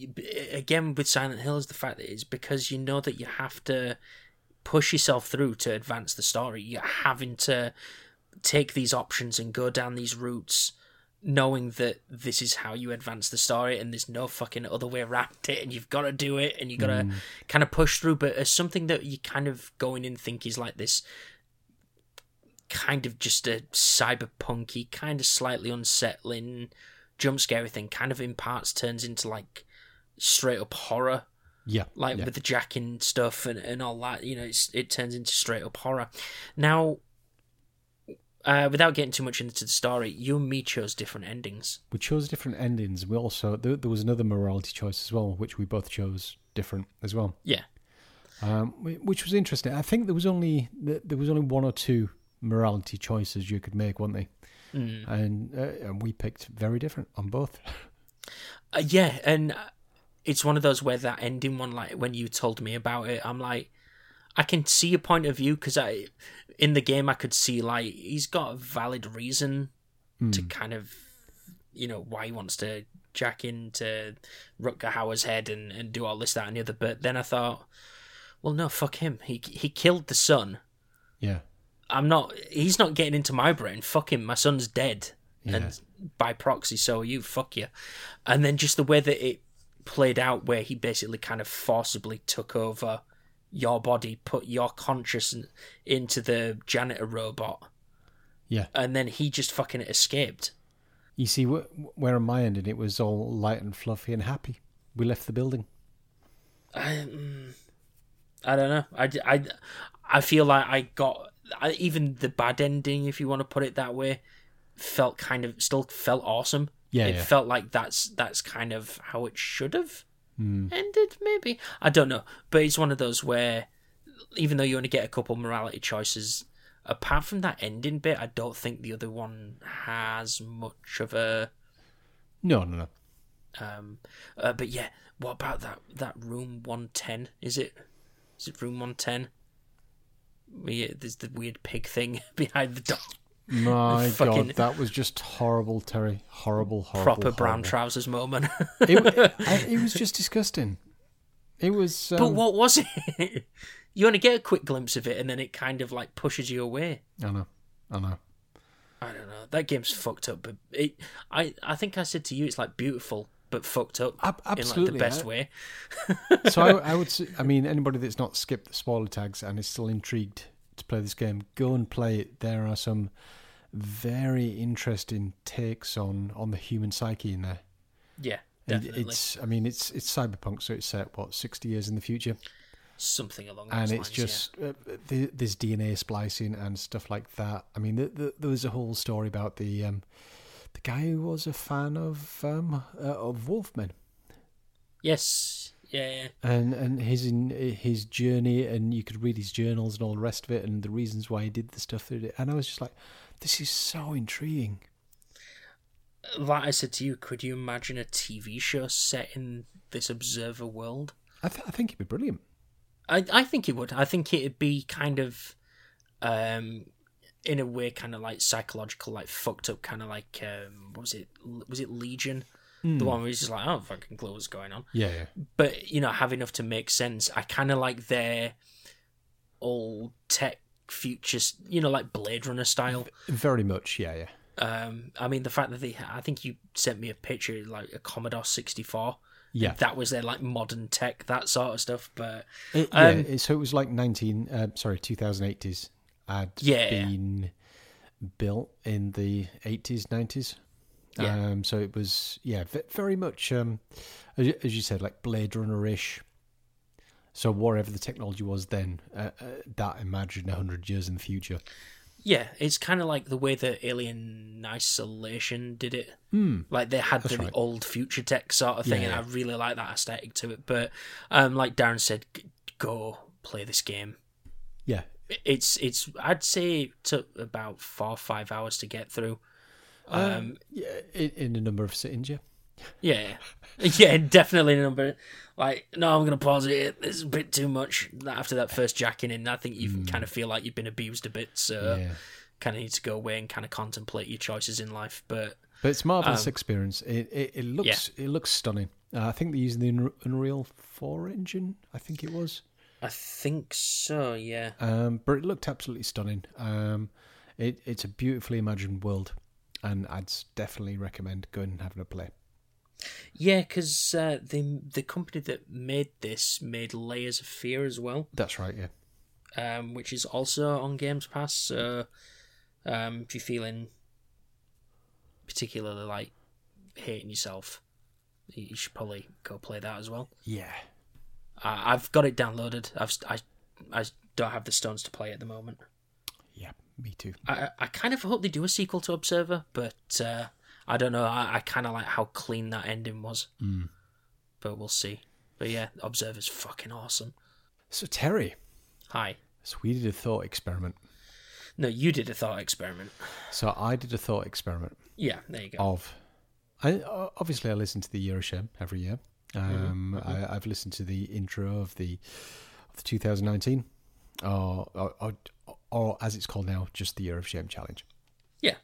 again, with Silent Hill, is the fact that it's because you know that you have to push yourself through to advance the story. You're having to take these options and go down these routes, knowing that this is how you advance the story, and there's no fucking other way around it, and you've got to do it, and you've got to mm. kind of push through. But as something that you kind of go in and think is like this kind of just a cyberpunky, kind of slightly unsettling jump scary thing, kind of in parts turns into like straight up horror, Yeah. like yeah. with the jacking stuff and, and all that. You know, it's, it turns into straight up horror. Now, uh, without getting too much into the story, you and me chose different endings. we chose different endings. We also there, there was another morality choice as well, which we both chose different as well, Yeah, um, which was interesting. I think there was only there was only one or two morality choices you could make, weren't they? Mm. And uh, and we picked very different on both. Uh, yeah, and uh, it's one of those where that ending one, like when you told me about it, I'm like, I can see your point of view because I, in the game, I could see like he's got a valid reason to hmm. kind of, you know, why he wants to jack into Rutger Hauer's head and, and do all this, that, and the other. But then I thought, well, no, fuck him. He he killed the son. Yeah, I'm not. He's not getting into my brain. Fuck him. My son's dead, and by proxy, so are you. Fuck you. And then just the way that it played out, where he basically kind of forcibly took over your body, put your consciousness into the janitor robot, yeah. and then he just fucking escaped. You see, wh- where on my end, and it was all light and fluffy and happy. We left the building. I, mm, I don't know. I, I, I feel like I got I, even the bad ending, if you want to put it that way, felt kind of still felt awesome. Yeah, it yeah. felt like that's that's kind of how it should have Hmm. ended. Maybe I don't know, but it's one of those where even though you only get a couple morality choices, apart from that ending bit, I don't think the other one has much of a No, no, no. um, uh, but yeah, what about that that room one ten? Is it is it room one ten? Yeah, there's the weird pig thing behind the door. My God, that was just horrible, Terry. Horrible, horrible. Proper brown trousers moment. It, it, it was just disgusting. It was. Um, but what was it? you only get a quick glimpse of it, and then it kind of like pushes you away. I know. I know. I don't know. That game's fucked up, but it. I I think I said to you, it's like beautiful but fucked up Ab- in like the best I- way. So I, I would. I mean, anybody that's not skipped the spoiler tags and is still intrigued to play this game, go and play it. There are some very interesting takes on on the human psyche in there. Yeah, definitely It's. I mean, it's it's cyberpunk, so it's set what sixty years in the future. something along those and lines. it's just uh, th- there's DNA splicing and stuff like that. I mean, th th there was a whole story about the um, the guy who was a fan of um, uh, of Wolfman. yes, yeah, yeah. and and his in, his journey, and you could read his journals and all the rest of it, and the reasons why he did the stuff that he did. And I was just like, this is so intriguing. like I said to you, could you imagine a TV show set in this observer world? I, th- I think it'd be brilliant. I I think it would. I think it'd be kind of, um, in a way, kind of like psychological, like fucked up, kind of like um, what was it? Was it Legion? The one where he's just like, oh, fucking clue what's going on. Yeah, yeah. But you know, have enough to make sense. I kind of like their old tech futures, you know, like Blade Runner style. Very much. Yeah, yeah. Um, I mean, the fact that they, I think you sent me a picture like a Commodore sixty four. Yeah. that was their like modern tech, that sort of stuff. But It, yeah, Um, it- so it was like 19, uh, sorry, 2080s had Yeah. been built in the 80s, 90s. Yeah. Um, so it was, yeah, very much, um, as, you- said, like Blade Runner ish. So whatever the technology was then, uh, uh, that imagined 100 years in the future. yeah, it's kind of like the way that Alien Isolation did it. Hmm. Like they had the right. old future tech sort of thing, Yeah, and I really like that aesthetic to it. But um, like Darren said, g- go play this game. Yeah. It's it's I'd say it took about four or five hours to get through. Um, yeah in, in a number of sittings, yeah. Yeah, yeah, definitely in a number. Like, no, I'm gonna pause it. Is a bit too much. After that first jacking in, I think you kind of feel like you've been abused a bit, so Yeah. kind of need to go away and kind of contemplate your choices in life. But But it's marvelous Um, experience. It it, it looks it looks stunning. Uh, I think they're using the Unreal Four engine. I think it was. I think so. Yeah. Um, but it looked absolutely stunning. Um, it, it's a beautifully imagined world, and I'd definitely recommend going and having a play. Yeah, because uh, the the company that made this made Layers of Fear as well, That's right, yeah. um, which is also on Games Pass. So um, if you're feeling particularly like hating yourself, you should probably go play that as well. Yeah. I I've got it downloaded. I've I I don't have the stones to play at the moment. Yeah, me too. I I kind of hope they do a sequel to Observer, but uh, I don't know. I, I kind of like how clean that ending was, Mm. but we'll see. But yeah, Observer's fucking awesome. So, Terry, Hi. so we did a thought experiment. No, you did a thought experiment. So, I did a thought experiment Yeah, there you go. of. I Obviously, I listen to the Year of Shame every year. Um, I, I've listened to the intro of the of the 2019, or, or, or, or as it's called now, just the Year of Shame Challenge. Yeah.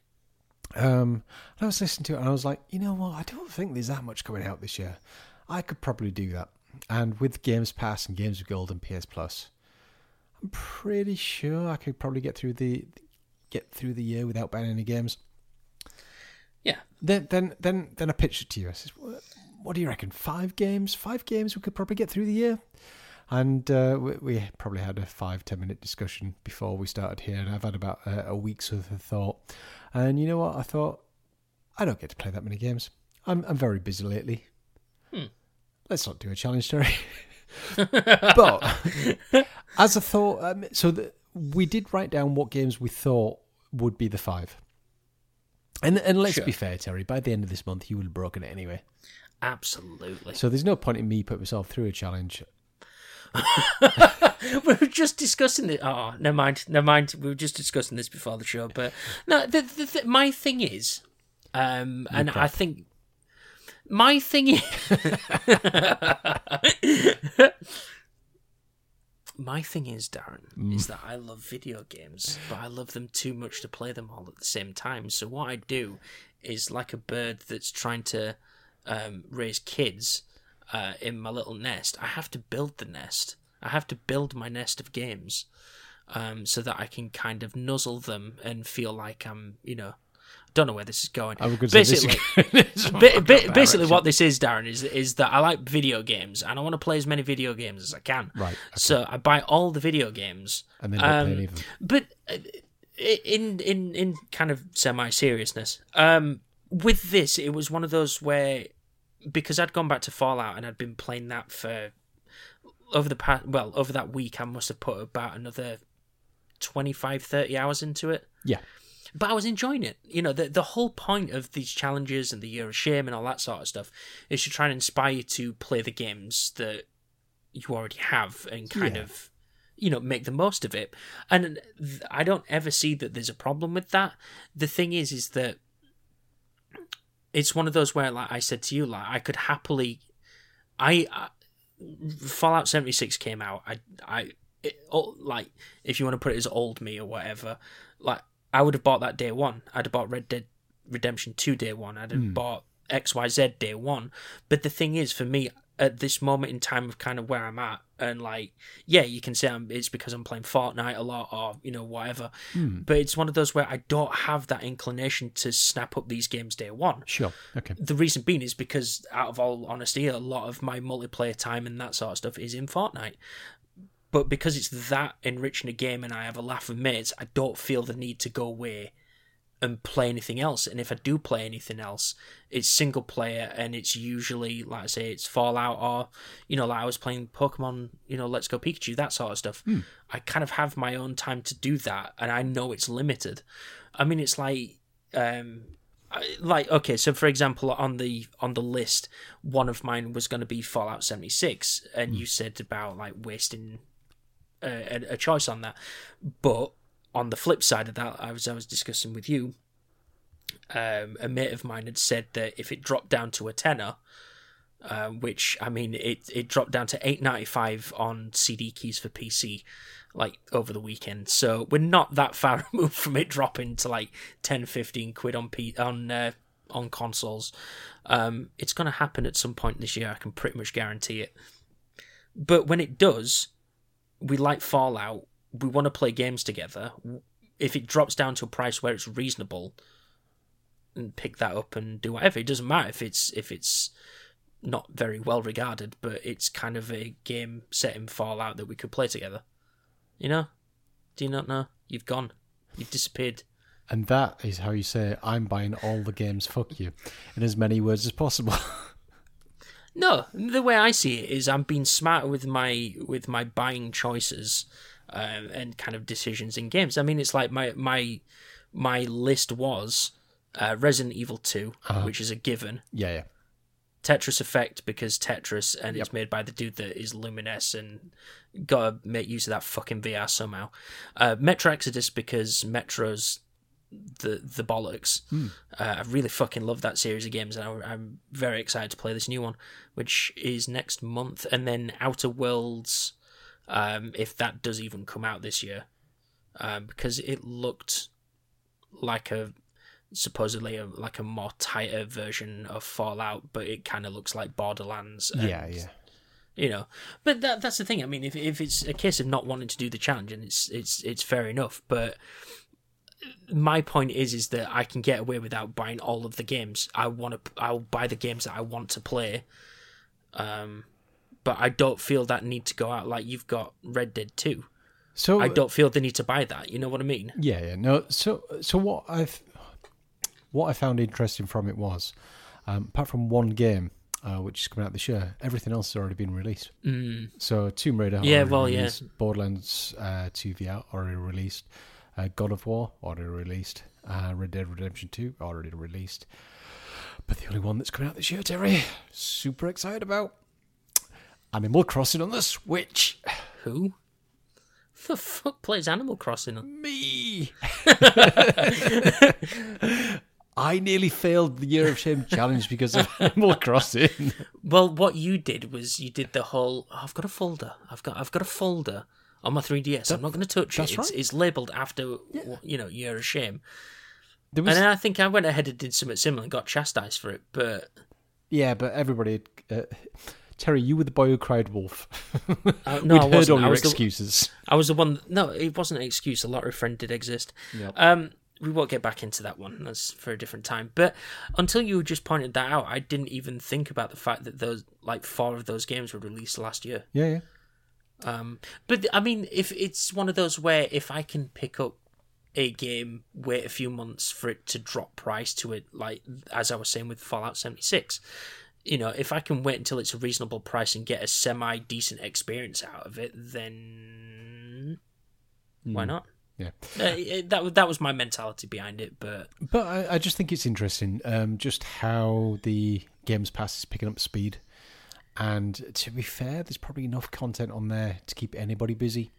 Um, and I was listening to it and I was like, you know what? I don't think there's that much coming out this year. I could probably do that. And with Games Pass and Games of Gold and PS Plus, I'm pretty sure I could probably get through the get through the year without buying any games. Yeah. Then then then then I pitched it to you. I said, what, what do you reckon? Five games? Five games we could probably get through the year. And uh, we, we probably had a five ten minute discussion before we started here, and I've had about a, a week's worth of thought. And you know what? I thought I don't get to play that many games. I'm I'm very busy lately. Hmm. Let's not do a challenge, Terry. but as a thought, um, so the, we did write down what games we thought would be the five. And and let's Sure. be fair, Terry. By the end of this month, you would have broken it anyway. Absolutely. So there's no point in me putting myself through a challenge. we were just discussing it. Oh, never mind. Never mind. We were just discussing this before the show. But no, the, the, the, my thing is, um, and I think my thing is, my thing is, Darren, is that I love video games, but I love them too much to play them all at the same time. So what I do is like a bird that's trying to um, raise kids uh, in my little nest. I have to build the nest. I have to build my nest of games um, so that I can kind of nuzzle them and feel like I'm, you know, I don't know where this is going. I was going to say Basically, this is- Ba- ba- basically, what this is, Darren, is is that I like video games and I want to play as many video games as I can. Right, okay. So I buy all the video games, and then don't play um, them. but uh, in in in kind of semi seriousness, um, with this, it was one of those where because I'd gone back to Fallout and I'd been playing that for over the past well over that week, I must have put about another 25, 30 hours into it Yeah, but I was enjoying it. You know, the the whole point of these challenges and the year of shame and all that sort of stuff is to try and inspire you to play the games that you already have and kind Yeah. of you know make the most of it. And th- I don't ever see that there's a problem with that. The thing is, is that it's one of those where, like I said to you, like I could happily, I. I Fallout 76 came out. I, I, it, oh, like, if you want to put it as old me or whatever, like, I would have bought that day one. I'd have bought Red Dead Redemption 2 day one. I'd have hmm. bought XYZ day one. But the thing is, for me, at this moment in time of kind of where I'm at, and like, yeah, you can say I'm, it's because I'm playing Fortnite a lot or, you know, whatever. Hmm. But it's one of those where I don't have that inclination to snap up these games day one sure. Okay. the reason being is because, out of all honesty, a lot of my multiplayer time and that sort of stuff is in Fortnite. But because it's that enriching a game and I have a laugh with mates, I don't feel the need to go away and play anything else. And if I do play anything else, it's single player and it's usually, like I say, it's Fallout or, you know, like I was playing Pokemon, you know, Let's Go Pikachu, that sort of stuff. Hmm. I kind of have my own time to do that and I know it's limited. I mean, it's like, um, like okay so for example on the on the list one of mine was going to be fallout 76 and hmm. you said about like wasting a, a, a choice on that but on the flip side of that i was i was discussing with you um, a mate of mine had said that if it dropped down to a tenner um, which I mean, it it dropped down to eight ninety five on CD keys for PC, like over the weekend. So we're not that far removed from it dropping to like 10, 15 quid on P on uh, on consoles. Um, it's going to happen at some point this year. I can pretty much guarantee it. But when it does, we like Fallout. We want to play games together. If it drops down to a price where it's reasonable, and pick that up and do whatever. It doesn't matter if it's if it's not very well regarded, but it's kind of a game set in Fallout that we could play together. You know? Do you not know? You've gone. You've disappeared. And that is how you say, I'm buying all the games, fuck you, in as many words as possible. No, the way I see it is I'm being smarter with my with my buying choices um, and kind of decisions in games. I mean, it's like my my my list was uh, Resident Evil 2, which is a given. yeah, yeah. Tetris Effect because Tetris and it's made by the dude that is Lumines and gotta make use of that fucking VR somehow. Uh, Metro Exodus because Metro's the the bollocks. Uh, I really fucking love that series of games and I, I'm very excited to play this new one, which is next month. And then Outer Worlds, um, if that does even come out this year, um, because it looked like a supposedly a, like a more tighter version of Fallout, but it kind of looks like Borderlands. and, Yeah, yeah. You know, but that that's the thing. I mean, if if it's a case of not wanting to do the challenge, and it's it's it's fair enough. But my point is is that I can get away without buying all of the games. I want to. I'll buy the games that I want to play. Um, but I don't feel that need to go out like you've got Red Dead Two. So I don't feel the need to buy that. You know what I mean? Yeah, yeah. No, so so what I've what I found interesting from it was, um, apart from one game, uh, which is coming out this year, everything else has already been released. Mm. So Tomb Raider, Yeah, well, yeah. Borderlands uh, 2 VR already released. Uh, God of War already released. Uh, Red Dead Redemption 2 already released. But the only one that's coming out this year, Terry, super excited about. Animal Crossing on the Switch. Who? The fuck plays Animal Crossing? Me. I nearly failed the Year of Shame challenge because of Animal Crossing. Well, what you did was you did the whole. Oh, I've got a folder. I've got. I've got a folder on my 3ds. I'm not going to touch it. It's, right. it's labelled after. You know, Year of shame. Was, And then I think I went ahead and did something similar and got chastised for it. But yeah, but everybody. Uh, Terry, you were the boy who cried wolf. uh, no, We'd I heard wasn't. all I your the, excuses. I was the one. No, it wasn't an excuse. A lottery friend did exist. Yep. Um, we won't get back into that one. That's for a different time. But until you just pointed that out, I didn't even think about the fact that those like four of those games were released last year. Yeah, yeah. Um, but I mean, if it's one of those where if I can pick up a game, wait a few months for it to drop price to it, like as I was saying with Fallout seventy six, you know, if I can wait until it's a reasonable price and get a semi decent experience out of it, then why not? Yeah. Uh, it- that that was my mentality behind it, but But I, I just think it's interesting, um, just how the Games Pass is picking up speed. And to be fair, there's probably enough content on there to keep anybody busy.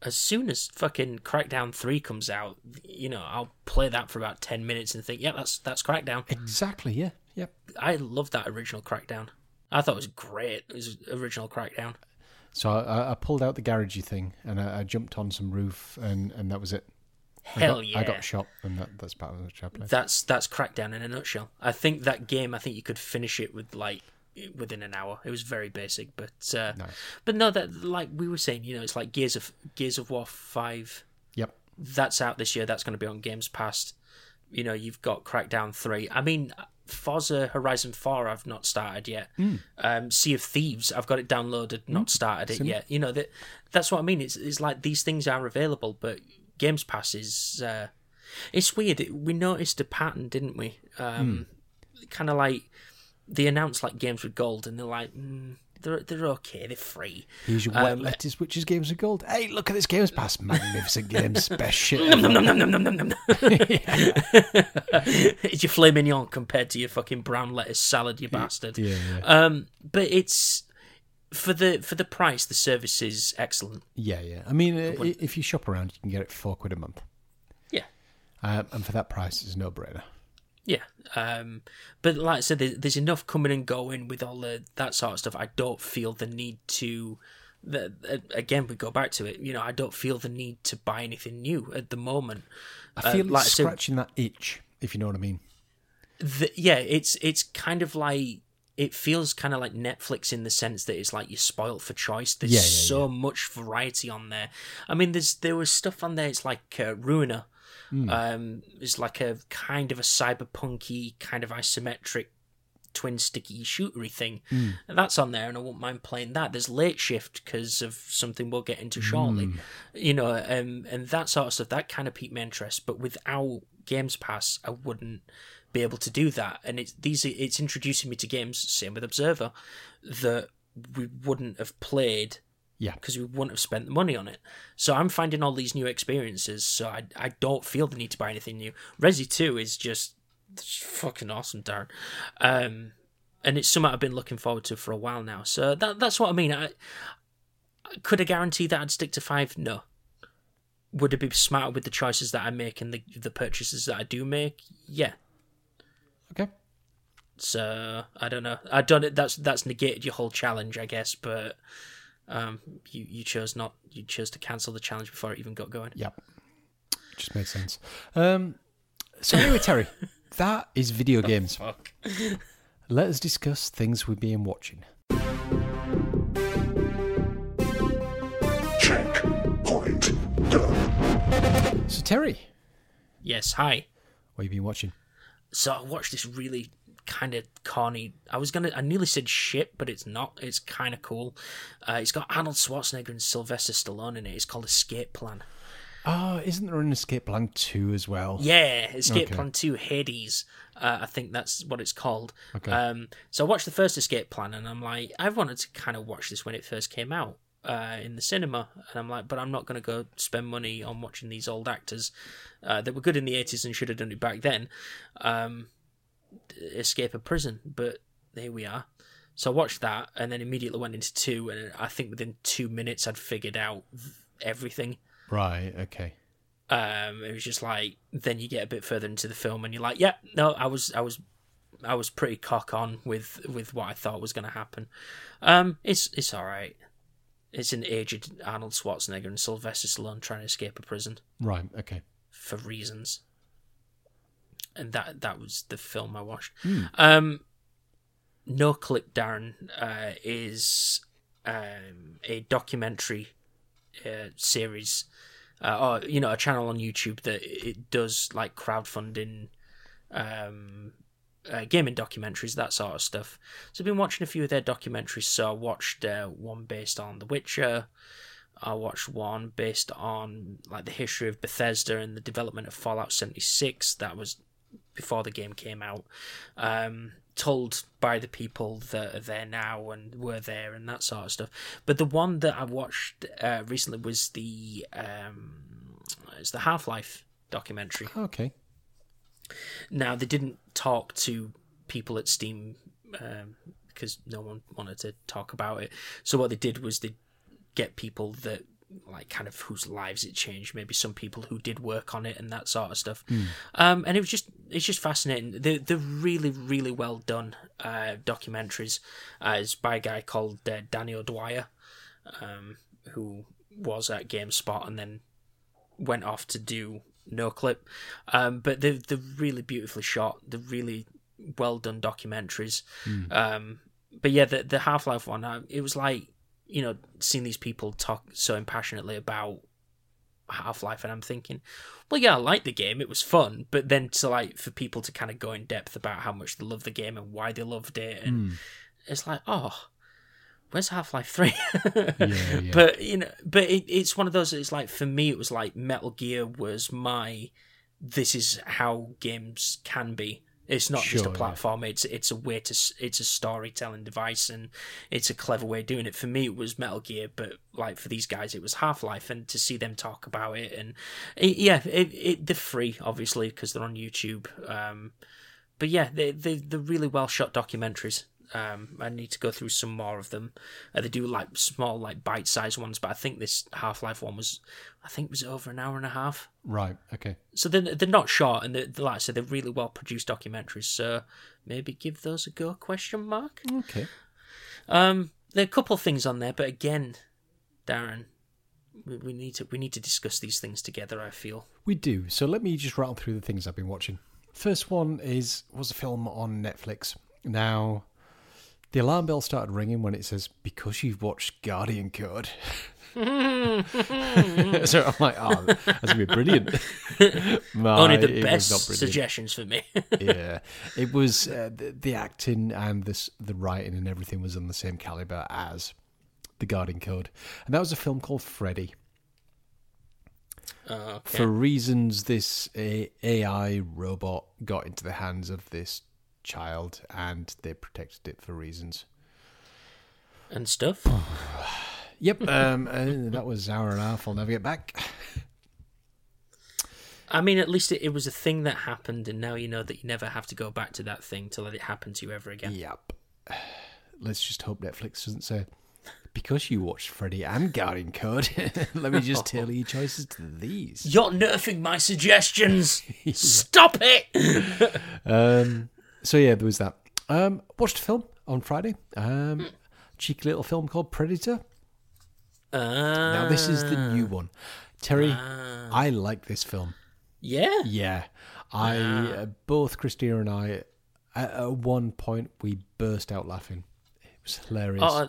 as soon as fucking Crackdown three comes out, you know, I'll play that for about ten minutes and think, yeah, that's that's Crackdown. Exactly. Yeah. Yep. I love that original Crackdown. I thought it was great. It was original Crackdown. So I, I pulled out the garagey thing and I, I jumped on some roof and, and that was it. I Hell got, yeah. I got shot and that, that's part of the chapter. That's that's Crackdown in a nutshell. I think that game. I think you could finish it with like within an hour. It was very basic, but uh, Nice. but no, that like we were saying, you know, it's like Gears of Gears of War five. Yep. That's out this year. That's going to be on Games Pass. You know, you've got Crackdown three. I mean, Forza Horizon four. I've not started yet. Um, sea of Thieves. I've got it downloaded. Not started it yet. You know that. That's what I mean. It's it's like these things are available, but Games Pass is. Uh, it's weird. We noticed a pattern, didn't we? Um, Kind of like they announced like games with gold, and they're like, mm, they're they're okay, they're free. Here's your Um, wet lettuce, which is Games of Gold. Hey, look at this Games Pass. Magnificent games. Best shit Nom, ever. nom, nom, nom, nom, nom, nom. it's your filet mignon compared to your fucking brown lettuce salad, you bastard. Yeah, yeah. Um, but it's for the for the price, the service is excellent. Yeah, yeah. I mean, uh, if you shop around, you can get it for four quid a month. Yeah. Um, and for that price, it's no brainer. Yeah, um, but like I said, there- there's enough coming and going with all the, that sort of stuff. I don't feel the need to. The, uh, again, we go back to it. You know, I don't feel the need to buy anything new at the moment. I feel like I it's said- scratching that itch, if you know what I mean. the, yeah, it's it's kind of like it feels kind of like Netflix in the sense that it's like you're spoilt for choice. There's Yeah, yeah, so much variety on there. I mean, there's there was stuff on there. It's like uh, Ruiner. Hmm. Um, it's like a kind of a cyberpunky kind of isometric twin sticky shootery thing. Hmm. And that's on there, and I won't mind playing that. There's Late Shift because of something we'll get into shortly. Hmm. You know, um, and that sort of stuff. That kind of piqued my interest. But without Games Pass, I wouldn't be able to do that. And it's these it's introducing me to games. Same with Observer, that we wouldn't have played Yeah. because we wouldn't have spent the money on it. So I'm finding all these new experiences. So I I don't feel the need to buy anything new. Resi Two is just fucking awesome, Darren. Um, and it's something I've been looking forward to for a while now. So that that's what I mean. I could I guarantee that I'd stick to five? No. Would it be smarter with the choices that I make and the the purchases that I do make? Yeah. Okay. So I don't know. I don't. That's that's negated your whole challenge, I guess. But um, you you chose not. You chose to cancel the challenge before it even got going. Yep. Just makes sense. Um, so anyway, Terry, that is video games. Fuck. Let us discuss things we've been watching. Checkpoint done. So Terry, Yes. Hi. what have you been watching? So I watched this really kind of corny. I was gonna. I nearly said shit, but it's not. It's kind of cool. Uh, it's got Arnold Schwarzenegger and Sylvester Stallone in it. It's called Escape Plan. Oh, isn't there an Escape Plan 2 as well? Yeah, Escape Okay. Plan 2 Hades. Uh, I think that's what it's called. Okay. Um, so I watched the first Escape Plan and I'm like, I wanted to kind of watch this when it first came out uh, in the cinema. And I'm like, but I'm not going to go spend money on watching these old actors uh, that were good in the 80s and should have done it back then um, escape a prison. But here we are. So I watched that and then immediately went into two. And I think within two minutes, I'd figured out everything Right, okay. um it was just like then you get a bit further into the film and you're like yeah no i was i was i was pretty cock on with with what i thought was going to happen um it's it's all right it's an aged arnold schwarzenegger and sylvester stallone trying to escape a prison Right, okay. for reasons and that that was the film i watched. Um Noclip darren uh is um a documentary uh, series uh, or you know a channel on YouTube that it does like crowdfunding um uh, gaming documentaries that sort of stuff. So I've been watching a few of their documentaries. So I watched uh, one based on The Witcher. I watched one based on like the history of Bethesda and the development of Fallout 76 that was before the game came out um told by the people that are there now and were there and that sort of stuff but the one that I watched uh, recently was the um it's the Half-Life documentary Okay. now they didn't talk to people at Steam um, because no one wanted to talk about it. So what they did was they get people that like kind of whose lives it changed. Maybe some people who did work on it and that sort of stuff. Um, and it was just it's just fascinating. They're, they're really really well done uh, documentaries. Uh, it's by a guy called uh, Danny O'Dwyer, um, who was at GameSpot and then went off to do Noclip. Um, but they're, they're really beautifully shot. They're really well done documentaries. Um, but yeah, the, the Half Life one, uh, it was like, you know, seeing these people talk so impassionately about Half Life, and I'm thinking, well, yeah, I liked the game. It was fun. But then to like, for people to kind of go in depth about how much they love the game and why they loved it, and hmm. it's like, oh, where's Half Life 3? Yeah, yeah. But you know, but it, it's one of those. It's like for me, it was like Metal Gear was my. This is how games can be. It's not just a Sure, yeah. platform. It's it's a way to it's a storytelling device, and it's a clever way of doing it. For me, it was Metal Gear, but like for these guys, it was Half Life, and to see them talk about it, and it, yeah, it, it they're free obviously because they're on YouTube. Um, but yeah, they they they're really well shot documentaries. Um, I need to go through some more of them. Uh, they do like small, like bite-sized ones, but I think this Half-Life one was, I think, it was over an hour and a half. Right, okay. So they're they're not short, and they're, like I said, they're really well produced documentaries. So maybe give those a go? Question mark. Okay. Um, there are a couple of things on there, but again, Darren, we, we need to we need to discuss these things together. I feel. We do. So let me just rattle through the things I've been watching. First one is was a film on Netflix. Now, the alarm bell started ringing when it says because you've watched Guardian Code. so I'm like, oh, that's gonna be brilliant. My, Only the best suggestions for me. yeah, it was uh, the, the acting and this the writing and everything was on the same caliber as the Guardian Code, and that was a film called Freddy. Oh, okay. For reasons this AI robot got into the hands of this child, and they protected it for reasons. and stuff. Yep, um, uh, that was hour and a half. I'll never get back. I mean, at least it, it was a thing that happened, and now you know that you never have to go back to that thing to let it happen to you ever again. Yep. Let's just hope Netflix doesn't say because you watched Freddy and Guardian Code. let me just tailor your choices to these. You're nerfing my suggestions. Stop it. Um, so yeah, there was that. Um, watched a film on Friday. Um, cheeky little film called Predator. Uh, Now this is the new one. Terry, I like this film. yeah. Yeah, I uh, both Christina and I at, at one point we burst out laughing. It was hilarious. Oh,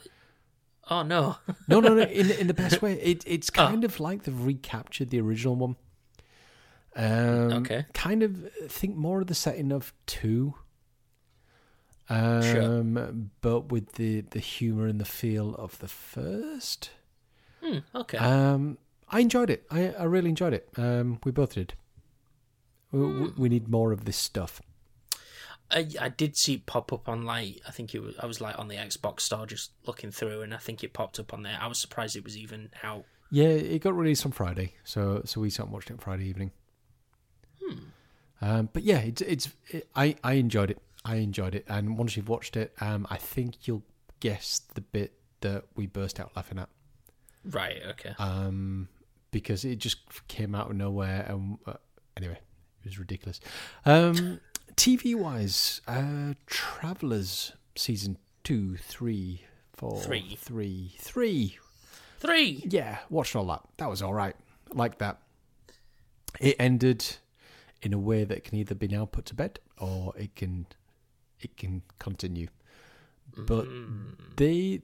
oh no. no, no, no, in in the best way. It it's kind of like they've recaptured the original one. Um, Okay. Kind of think more of the setting of two. Um, but with the the humor and the feel of the first. Hmm, okay. Um, I enjoyed it. I I really enjoyed it. Um, we both did. We, we- we need more of this stuff. I, I did see it pop up on like I think it was I was like on the Xbox store just looking through and I think it popped up on there. I was surprised it was even out. Yeah, it got released on Friday, so so we sat and watched it on Friday evening. Hmm. Um, but yeah, it's it's it, I I enjoyed it. I enjoyed it, and once you've watched it, um, I think you'll guess the bit that we burst out laughing at, Right. Okay. um, because it just came out of nowhere. And uh, anyway, it was ridiculous. Um, TV wise, uh, Travelers season two, three, four, Three. three, three. Three. Yeah, watched all that. That was all right. Like that. It ended in a way that can either be now put to bed or it can it can continue. But they,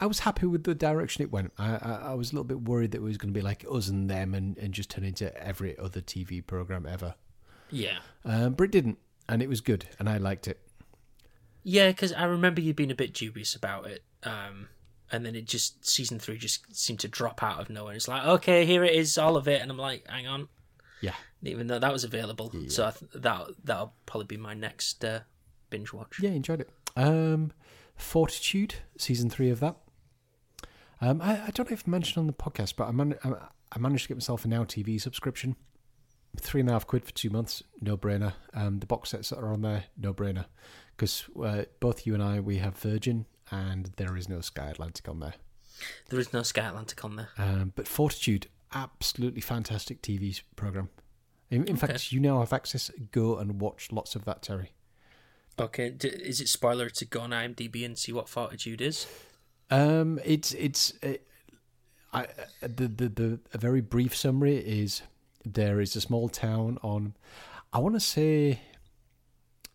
I was happy with the direction it went. I, I, I was a little bit worried that it was going to be like us and them and, and just turn into every other TV program ever. Yeah. Um, but it didn't, and it was good, and I liked it. Yeah, because I remember you being a bit dubious about it. Um, and then it just season three just seemed to drop out of nowhere. It's like, okay, here it is, all of it, and I'm like, hang on, Yeah, even though that was available. So I th- that that'll probably be my next uh, binge watch. Yeah, enjoyed it. Um, Fortitude, season three of that. Um, I, I don't know if I mentioned on the podcast, but I, man- I, managed to get myself a Now TV subscription. Three and a half quid for two months, no brainer. Um, the box sets that are on there, no brainer. Because uh, both you and I, we have Virgin, and there is no Sky Atlantic on there. There is no Sky Atlantic on there. Um, but Fortitude, absolutely fantastic TV program. In, in fact, you now have access. Go and watch lots of that, Terry. Okay, d- is it spoiler to go on IMDb and see what Fortitude is? Um, it's it's uh, I, uh, the, the the a very brief summary is there is a small town on I want to say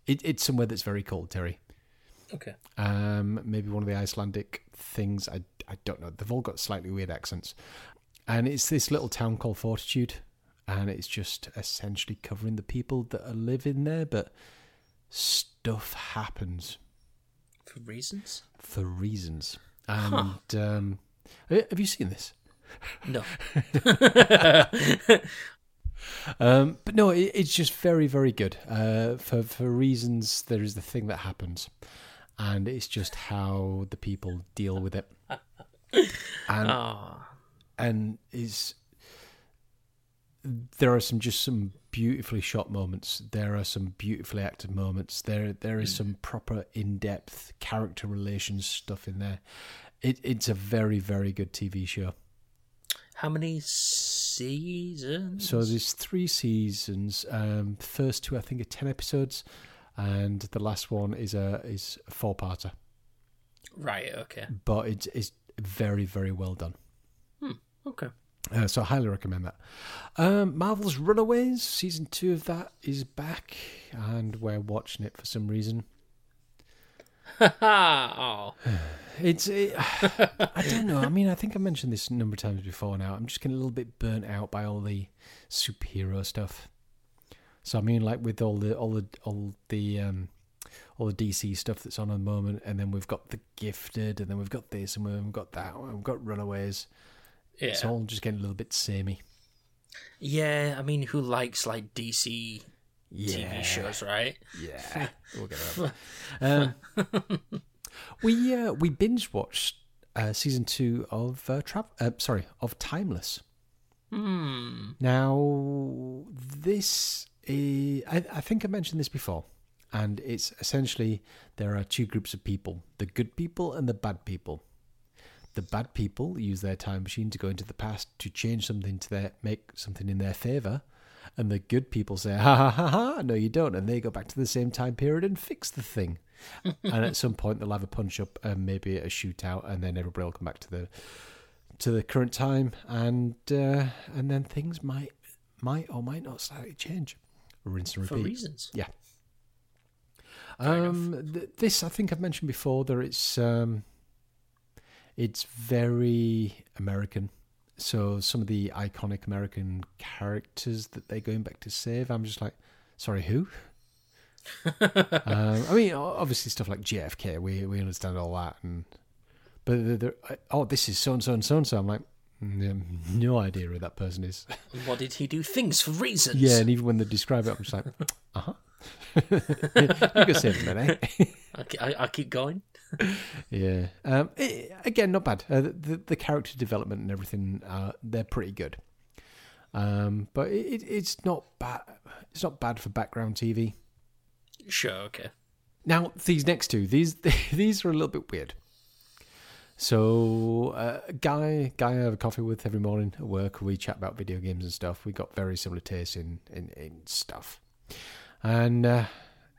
it, it's somewhere that's very cold, Terry. Okay. Um, maybe one of the Icelandic things. I I don't know. They've all got slightly weird accents, and it's this little town called Fortitude, and it's just essentially covering the people that are living there, but stuff happens For reasons? for reasons. And um, eh, have you seen this? No. Um, but no, it, it's just very, very good. Uh, for for reasons, there is the thing that happens, and it's just how the people deal with it, and Oh. and is there are some just some beautifully shot moments. There are some beautifully acted moments. There there is some proper in depth character relations stuff in there. It it's a very very good TV show. How many seasons? So there's three seasons. Um, first two I think are ten episodes, and the last one is a is a four parter. Right, okay. But it's it's very very well done. Okay. Uh, so I highly recommend that. Um, Marvel's Runaways season two of that is back, and we're watching it for some reason. oh, It's it, I don't know. I mean, I think I mentioned this a number of times before. Now I'm just getting a little bit burnt out by all the superhero stuff. So I mean, like with all the all the all the um, all the DC stuff that's on at the moment, and then we've got the Gifted, and then we've got this, and we've got that, and we've got Runaways. Yeah. It's all just getting a little bit samey. yeah, I mean, who likes like DC Yeah, TV shows, right? Yeah, we'll get. Um, we uh, we binge watched uh, season two of uh, Tra- uh, sorry of Timeless. Hmm. Now this is, I, I think I mentioned this before, and it's essentially there are two groups of people: the good people and the bad people. The bad people use their time machine to go into the past to change something to their make something in their favor, and the good people say, "Ha ha ha ha!" No, you don't, and they go back to the same time period and fix the thing. and at some point, they'll have a punch up and maybe a shootout, and then everybody will come back to the to the current time, and uh, and then things might might or might not slightly change. Rinse and For repeat. reasons. Yeah. Um, th- this I think I've mentioned before. That it's um, it's very American. So some of the iconic American characters that they're going back to save, I'm just like, sorry, who? um, I mean, obviously stuff like JFK, we we understand all that, and but they're, they're, oh, this is so and so and so and so. I'm like, mm, no idea who that person is. What did he do? Things for reasons. Yeah, and even when they describe it, I'm just like, uh huh. you can save them, eh? I, I, I keep going. yeah. Um, eh, again, not bad. Uh, the the character development and everything, uh, they're pretty good. Um, but it, it, it's not bad. It's not bad for background TV. Sure, okay. Now these next two, these these are a little bit weird. So, uh, a guy, guy I have a coffee with every morning at work. We chat about video games and stuff. We got very similar tastes in in, in stuff. And uh,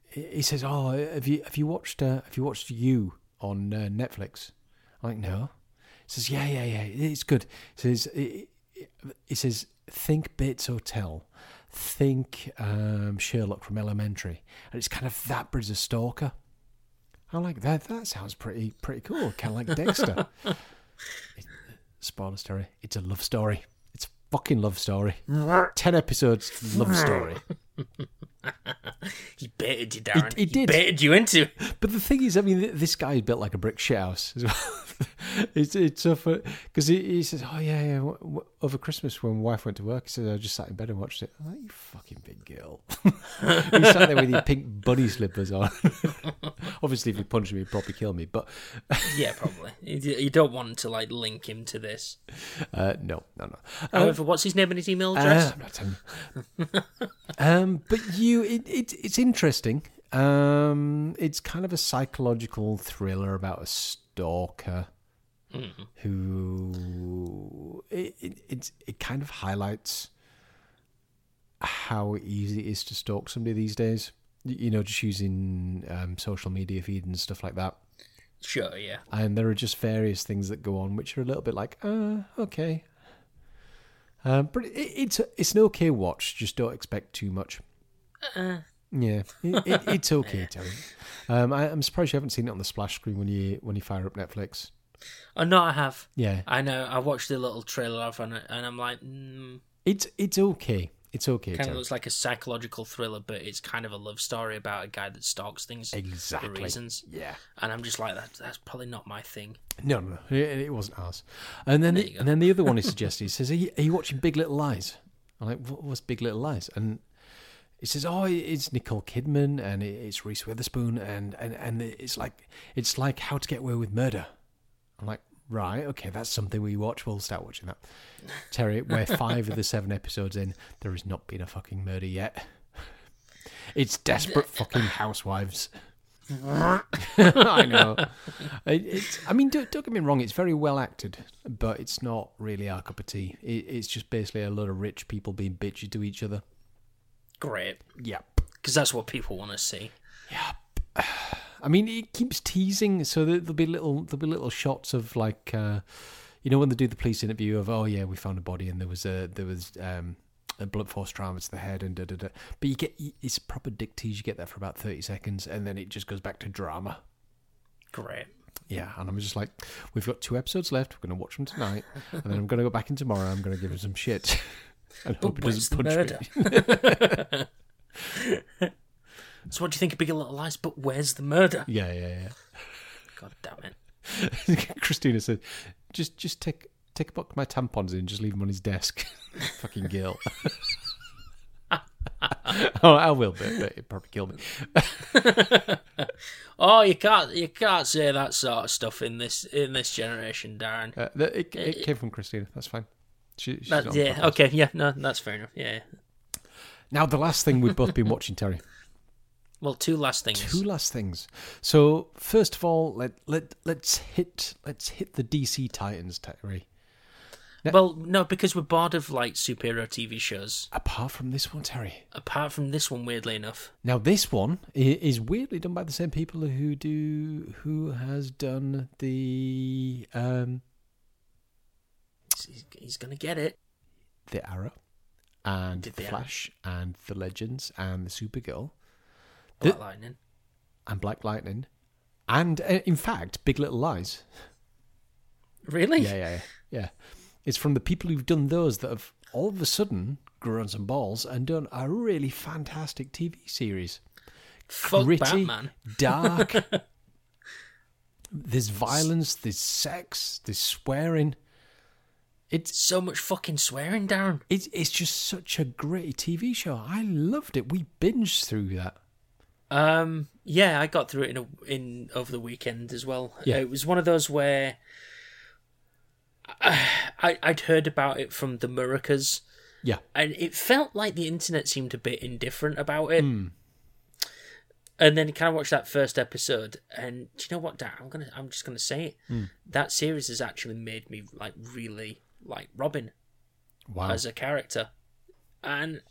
he he says, "Oh, have you have you watched uh, have you watched You on uh, Netflix?" I'm like, "No." He says, "Yeah, yeah, yeah, it's good." He says, "He he says, think Bates Hotel." Think um, Sherlock from Elementary, and it's kind of that, as a stalker. I'm like that. That sounds pretty pretty cool. Kind of like Dexter. It- spoiler story. It's a love story. It's a fucking love story. Ten episodes, love story. He baited you, Darren. he did. baited you into it. But the thing is, I mean, this guy is built like a brick shit house. as well. it's it's so because he, he says, "Oh yeah, yeah." Over Christmas, when my wife went to work, he said, "I just sat in bed and watched it." I'm like, "You fucking big girl." he sat there with your pink bunny slippers on. Obviously, if he punched me, he'd probably kill me. But Yeah, probably. You, you don't want to like link him to this. uh, no, no, no. However, what's his name and his email Uh, address? I'm not telling you. um, but you, it, it, it's interesting. Um, it's kind of a psychological thriller about a stalker who it, it it's it kind of highlights how easy it is to stalk somebody these days. You know, just using um, social media feed and stuff like that. sure, yeah. And there are just various things that go on which are a little bit like, uh, okay. Um, but it, it's it's an okay watch. Just don't expect too much. Uh, Yeah, it, it, it's okay, Terry. Um, I, I'm surprised you haven't seen it on the splash screen when you when you fire up Netflix. oh no, I have. Yeah, I know. I watched the little trailer of it, and I'm like, mm, it's it's okay. It's okay. It kind of looks like a psychological thriller, but it's kind of a love story about a guy that stalks things Exactly. for reasons. Yeah. And I'm just like, that, that's probably not my thing. No, no, no. It, it wasn't ours. And then the, and then the other one he suggested. He says, "Are you, are you watching Big Little Lies?" I'm like, what, "What's Big Little Lies?" And he says, "Oh, it's Nicole Kidman and it's Reese Witherspoon and and and it's like it's like How to Get Away with Murder." I'm like, "Right, okay, that's something we watch. We'll start watching that." Terry, we're five of the seven episodes in. There has not been a fucking murder yet. It's desperate fucking housewives. I know. It, it's. I mean, don't, don't get me wrong. It's very well acted, but it's not really our cup of tea. It, it's just basically a lot of rich people being bitchy to each other. Great. Yep. Because that's what people want to see. Yeah. I mean, it keeps teasing, so there- there'll be little there'll be little shots of like, uh, you know when they do the police interview of oh yeah we found a body and there was a there was um, a blunt force trauma to the head and da da da. But you get it's proper dick tease. You get that for about thirty seconds and then it just goes back to drama. Great. Yeah, and I'm just like, we've got two episodes left. We're going to watch them tonight, and then I'm going to go back in tomorrow. I'm going to give him some shit, and hope But it doesn't punch me. murder? so what do you think of Big Little Lies? But where's the murder? Yeah, yeah, yeah. God damn it. Christina said, just just take take a book of my tampons in, and just leave them on his desk. Fucking Gil. oh, I will, but, but it'd probably kill me. Oh, you can't you can't say that sort of stuff in this in this generation, Darren. Uh, the- it, it came from Christina. That's fine. She, she's That- not on the yeah, podcast. okay, yeah, no, that's fair enough. Yeah. Now the last thing we've both been watching, Terry. Well, two last things. Two last things. So first of all, let let let's hit let's hit the DC Titans, Terry. Well, no, because we're bored of like superhero TV shows. Apart from this one, Terry. Apart from this one, weirdly enough. Now this one is weirdly done by the same people who do who has done the um He's, he's gonna get it. the Arrow and Did the the Arrow. Flash and the Legends and the Supergirl Black The- Lightning. and Black Lightning and uh, in fact Big Little Lies. Really? Yeah, yeah, yeah. yeah. It's from the people who've done those that have all of a sudden grown some balls and done a really fantastic TV series. Fuck Gritty, Batman. dark. there's violence, there's sex, there's swearing. It's So much fucking swearing, Darren. it's it's just such a great TV show. I loved it. We binged through that. Um, yeah, I got through it in a, in over the weekend as well. Yeah. It was one of those where I I'd heard about it from the Muricas, Yeah. and it felt like the internet seemed a bit indifferent about it. And then kind of watched that first episode, and do you know what, Dan? I'm gonna I'm just gonna say it. That series has actually made me like really like Robin Wow. as a character. And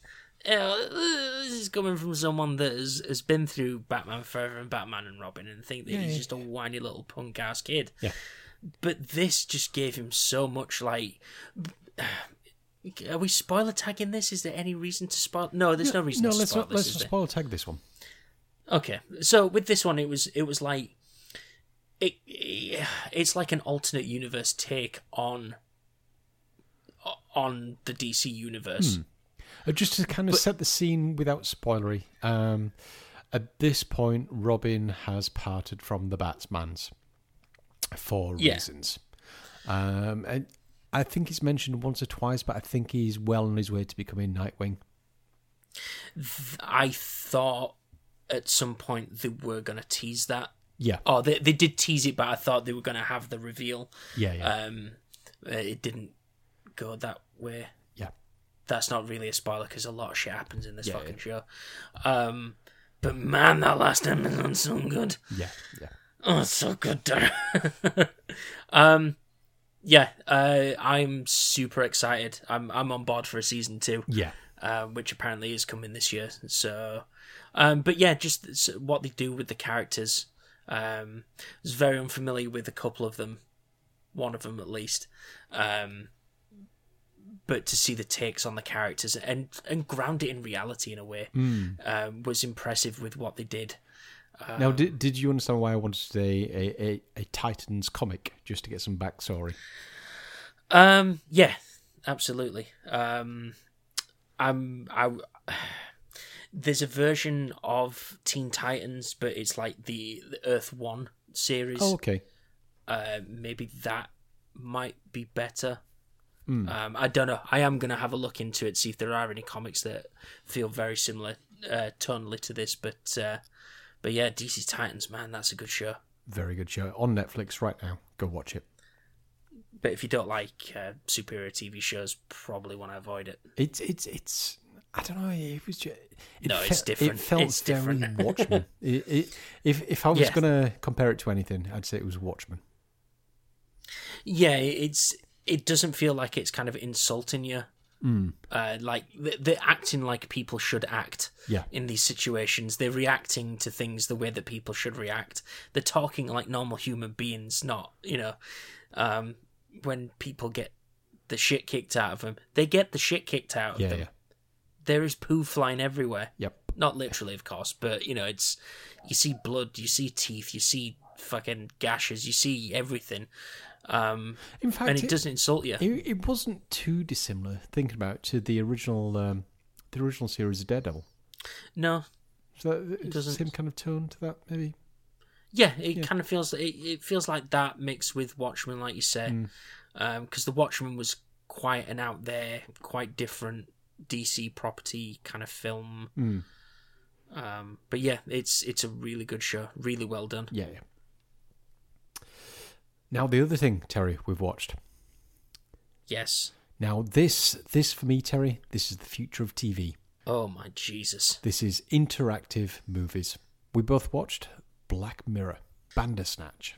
you know, this is coming from someone that has, has been through Batman Forever and Batman and Robin and think that Yeah, he's yeah. just a whiny little punk ass kid. Yeah. But this just gave him so much like. Are we spoiler tagging this? Is there any reason to spoil? No, there's no, reason no, to let's spoil not this. let's not there? spoil tag this one. Okay, so with this one, it was it was like it, it's like an alternate universe take on on the DC universe. Uh, just to kind of set the scene without spoilery. Um, at this point, Robin has parted from the Batsmans for Yeah. reasons. Um, and I think he's mentioned once or twice, but I think he's well on his way to becoming Nightwing. I thought at some point they were going to tease that. Yeah, Oh, they they did tease it, but I thought they were going to have the reveal. yeah, yeah, Um, it didn't go that way. yeah. That's not really a spoiler because a lot of shit happens in this Yeah, fucking show. Um, but man, that last episode's so good. Yeah, yeah. Oh, it's so good, um, yeah, uh, I'm super excited. I'm I'm on board for a season two, Yeah. um, which apparently is coming this year. So, um, but yeah, just what they do with the characters. Um, I was very unfamiliar with a couple of them, one of them at least. Um, but to see the takes on the characters and and ground it in reality in a way um, was impressive with what they did. now, did, did you understand why I wanted a, a, a, a Titans comic just to get some backstory? Um, yeah, absolutely. Um, I'm I. There's a version of Teen Titans, but it's like the, the Earth One series. Oh, okay. Uh, maybe that might be better. Hmm. Um, I don't know. I am gonna have a look into it, see if there are any comics that feel very similar uh, tonally to this. But uh, but yeah, DC Titans, man, that's a good show. Very good show on Netflix right now. Go watch it. But if you don't like uh, superhero TV shows, probably want to avoid it. It's it's it's. I don't know. It was just. It No, fe- it's different. It felt It's very different. Watchmen. It, it, if if I was Yeah. gonna compare it to anything, I'd say it was Watchmen. yeah it's it doesn't feel like it's kind of insulting you uh, like they're acting like people should act Yeah. in these situations they're reacting to things the way that people should react they're talking like normal human beings not you know um when people get the shit kicked out of them, they get the shit kicked out of Yeah, them. yeah. There is poo flying everywhere. Yep. Not literally, of course, but you know, it's you see blood, you see teeth, you see fucking gashes, you see everything, um, In fact, and it, it, doesn't insult you. it, it wasn't too dissimilar, thinking about it, to the original um, the original series of Daredevil. no, So the doesn't. same kind of tone to that, maybe. yeah, it kind of feels it, it feels like that mixed with Watchmen, like you say, Mm. because the Watchmen was quite an out there, quite different DC property kind of film. Mm. Um, but yeah, it's it's a really good show, really well done. Yeah, yeah. Now the other thing, Terry, we've watched. Yes. Now this this for me, Terry, this is the future of TV. Oh my Jesus. This is interactive movies. We both watched Black Mirror, Bandersnatch.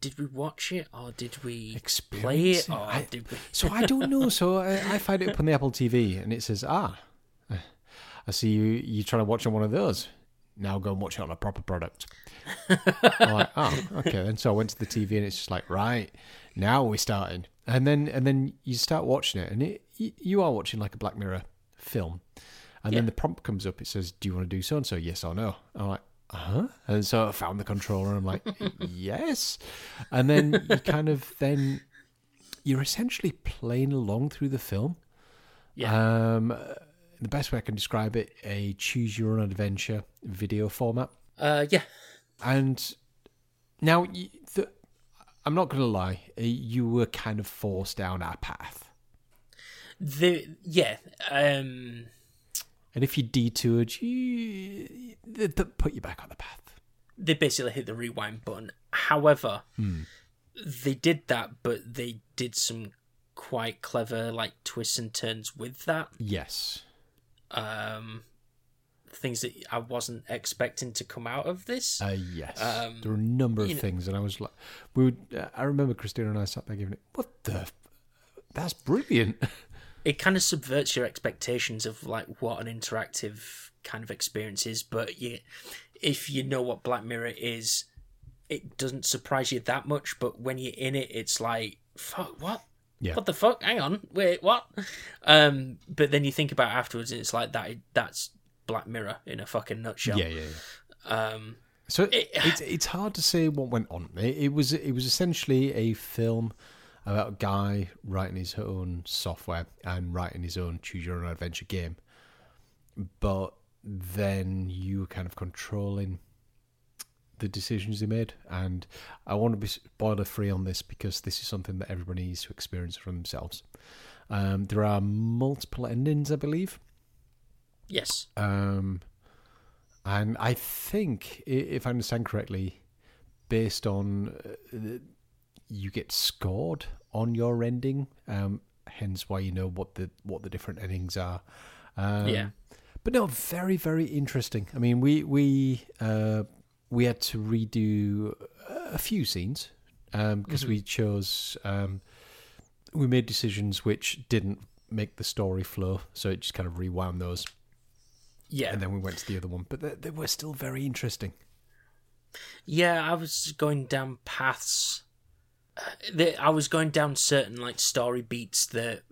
Did we watch it or did we play it it. or I- did we? So I don't know. So I, I find it up on the Apple TV, and it says, "Ah, I see you. you're trying to watch on one of those. Now go and watch it on a proper product." I'm like, "Oh, okay." Then so I went to the TV, and it's just like, "Right, now we're starting." And then and then you start watching it, and it you, are watching like a Black Mirror film, and then the prompt comes up. It says, "Do you want to do so and so? Yes or no?" I'm like. Uh-huh. And so I found the controller and I'm like, yes. And then you kind of then you're essentially playing along through the film. Yeah. Um, the best way I can describe it, a choose your own adventure video format. Uh, yeah. And now, the, I'm not going to lie, uh, you were kind of forced down our path. The yeah. Um. And if you detoured, you they they put you back on the path. They basically hit the rewind button. However, they did that, but they did some quite clever like twists and turns with that. Yes. Um, things that I wasn't expecting to come out of this. Uh, yes. Um, there were a number of you know- things, and I was like, we would. Uh, I remember Christina and I sat there giving it. What the? f- That's brilliant. it kind of subverts your expectations of like what an interactive kind of experience is but you if you know what black mirror is it doesn't surprise you that much but when you're in it it's like fuck what Yeah. what the fuck hang on wait what um but then you think about it afterwards and it's like that that's black mirror in a fucking nutshell Yeah, yeah, yeah. um So It- it's it's hard to say what went on. It, it was it was essentially a film about a guy writing his own software and writing his own choose your own adventure game, but then you were kind of controlling the decisions he made. And I want to be spoiler free on this because this is something that everybody needs to experience for themselves. Um, there are multiple endings, I believe. yes Um, and I think, if I understand correctly, based on uh, you get scored on your ending, um, hence why you know what the what the different endings are. Um, Yeah. but no, very very interesting. I mean, we we uh, we had to redo a few scenes um, because we chose um, we made decisions which didn't make the story flow, so it just kind of rewound those yeah and then we went to the other one. But they, they were still very interesting. Yeah, I was going down paths. uh, I was going down certain like story beats that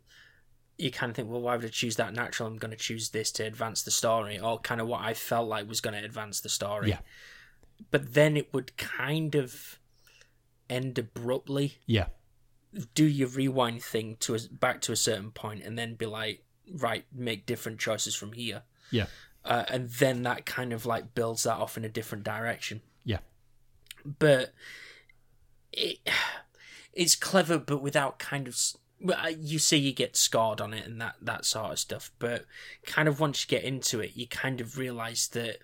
you kind of think, well, why would I choose that natural? I'm going to choose this to advance the story, or kind of what I felt like was going to advance the story. Yeah. But then it would kind of end abruptly. Yeah, Do your rewind thing to a, back to a certain point, and then be like, right, make different choices from here. yeah, Uh, and then that kind of like builds that off in a different direction. Yeah, but it it's clever but without kind of well, you see you get scarred on it and that that sort of stuff. But kind of once you get into it you kind of realize that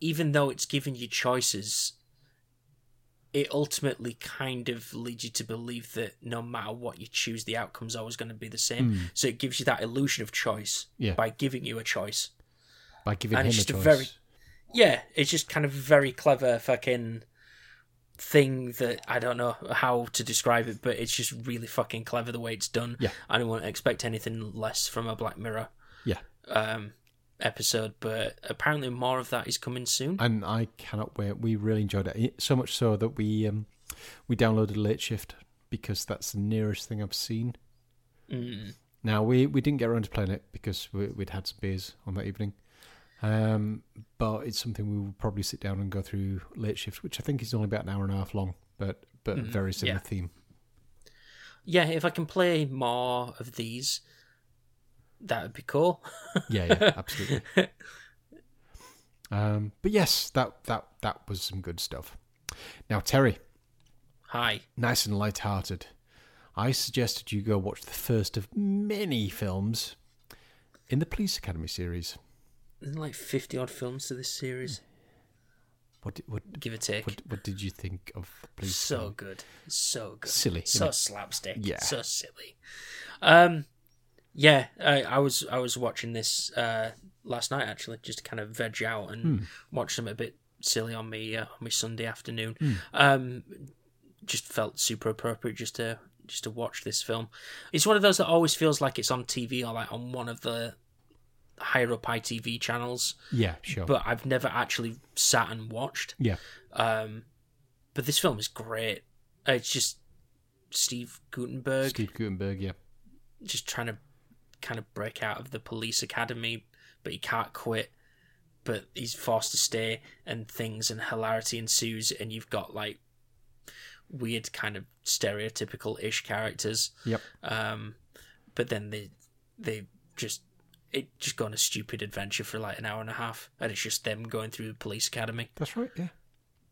even though it's giving you choices it ultimately kind of leads you to believe that no matter what you choose the outcome's always going to be the same so it gives you that illusion of choice Yeah. by giving you a choice by giving And him it's a just a choice. very- yeah, it's just kind of a very clever fucking thing that I don't know how to describe it, but it's just really fucking clever the way it's done. Yeah. I don't want to expect anything less from a Black Mirror yeah, um, episode, but apparently more of that is coming soon. and I cannot wait. We really enjoyed it so much so that we um, we downloaded Late Shift because that's the nearest thing I've seen. Mm. Now we we didn't get around to playing it because we, we'd had some beers on that evening. Um, but it's something we will probably sit down and go through late shift, which I think is only about an hour and a half long, but but very similar yeah. theme. Yeah, if I can play more of these, that would be cool. Yeah, yeah, absolutely. um, but yes, that that that was some good stuff. Now, Terry, Hi. nice and light-hearted. I suggested you go watch the first of many films in the Police Academy series. There's like 50 odd films to this series, What did, what, give or take. what what did you think of the Police? so Academy? good. So good. Silly, So slapstick. Yeah. So silly. Um yeah, I, I was I was watching this uh last night actually, just to kind of veg out and Hmm. watch them a bit silly on me uh, on my Sunday afternoon. Hmm. Um just felt super appropriate just to just to watch this film. It's one of those that always feels like it's on TV or like on one of the higher up ITV channels, Yeah, sure. but I've never actually sat and watched. yeah, Um, but this film is great. It's just Steve Guttenberg Steve Guttenberg. Yeah, just trying to kind of break out of the police academy, but he can't quit. But he's forced to stay, and things and hilarity ensues, and you've got like weird kind of stereotypical ish characters. yep. Um, but then they they just it just go on a stupid adventure for like an hour and a half, and it's just them going through the police academy That's right. Yeah,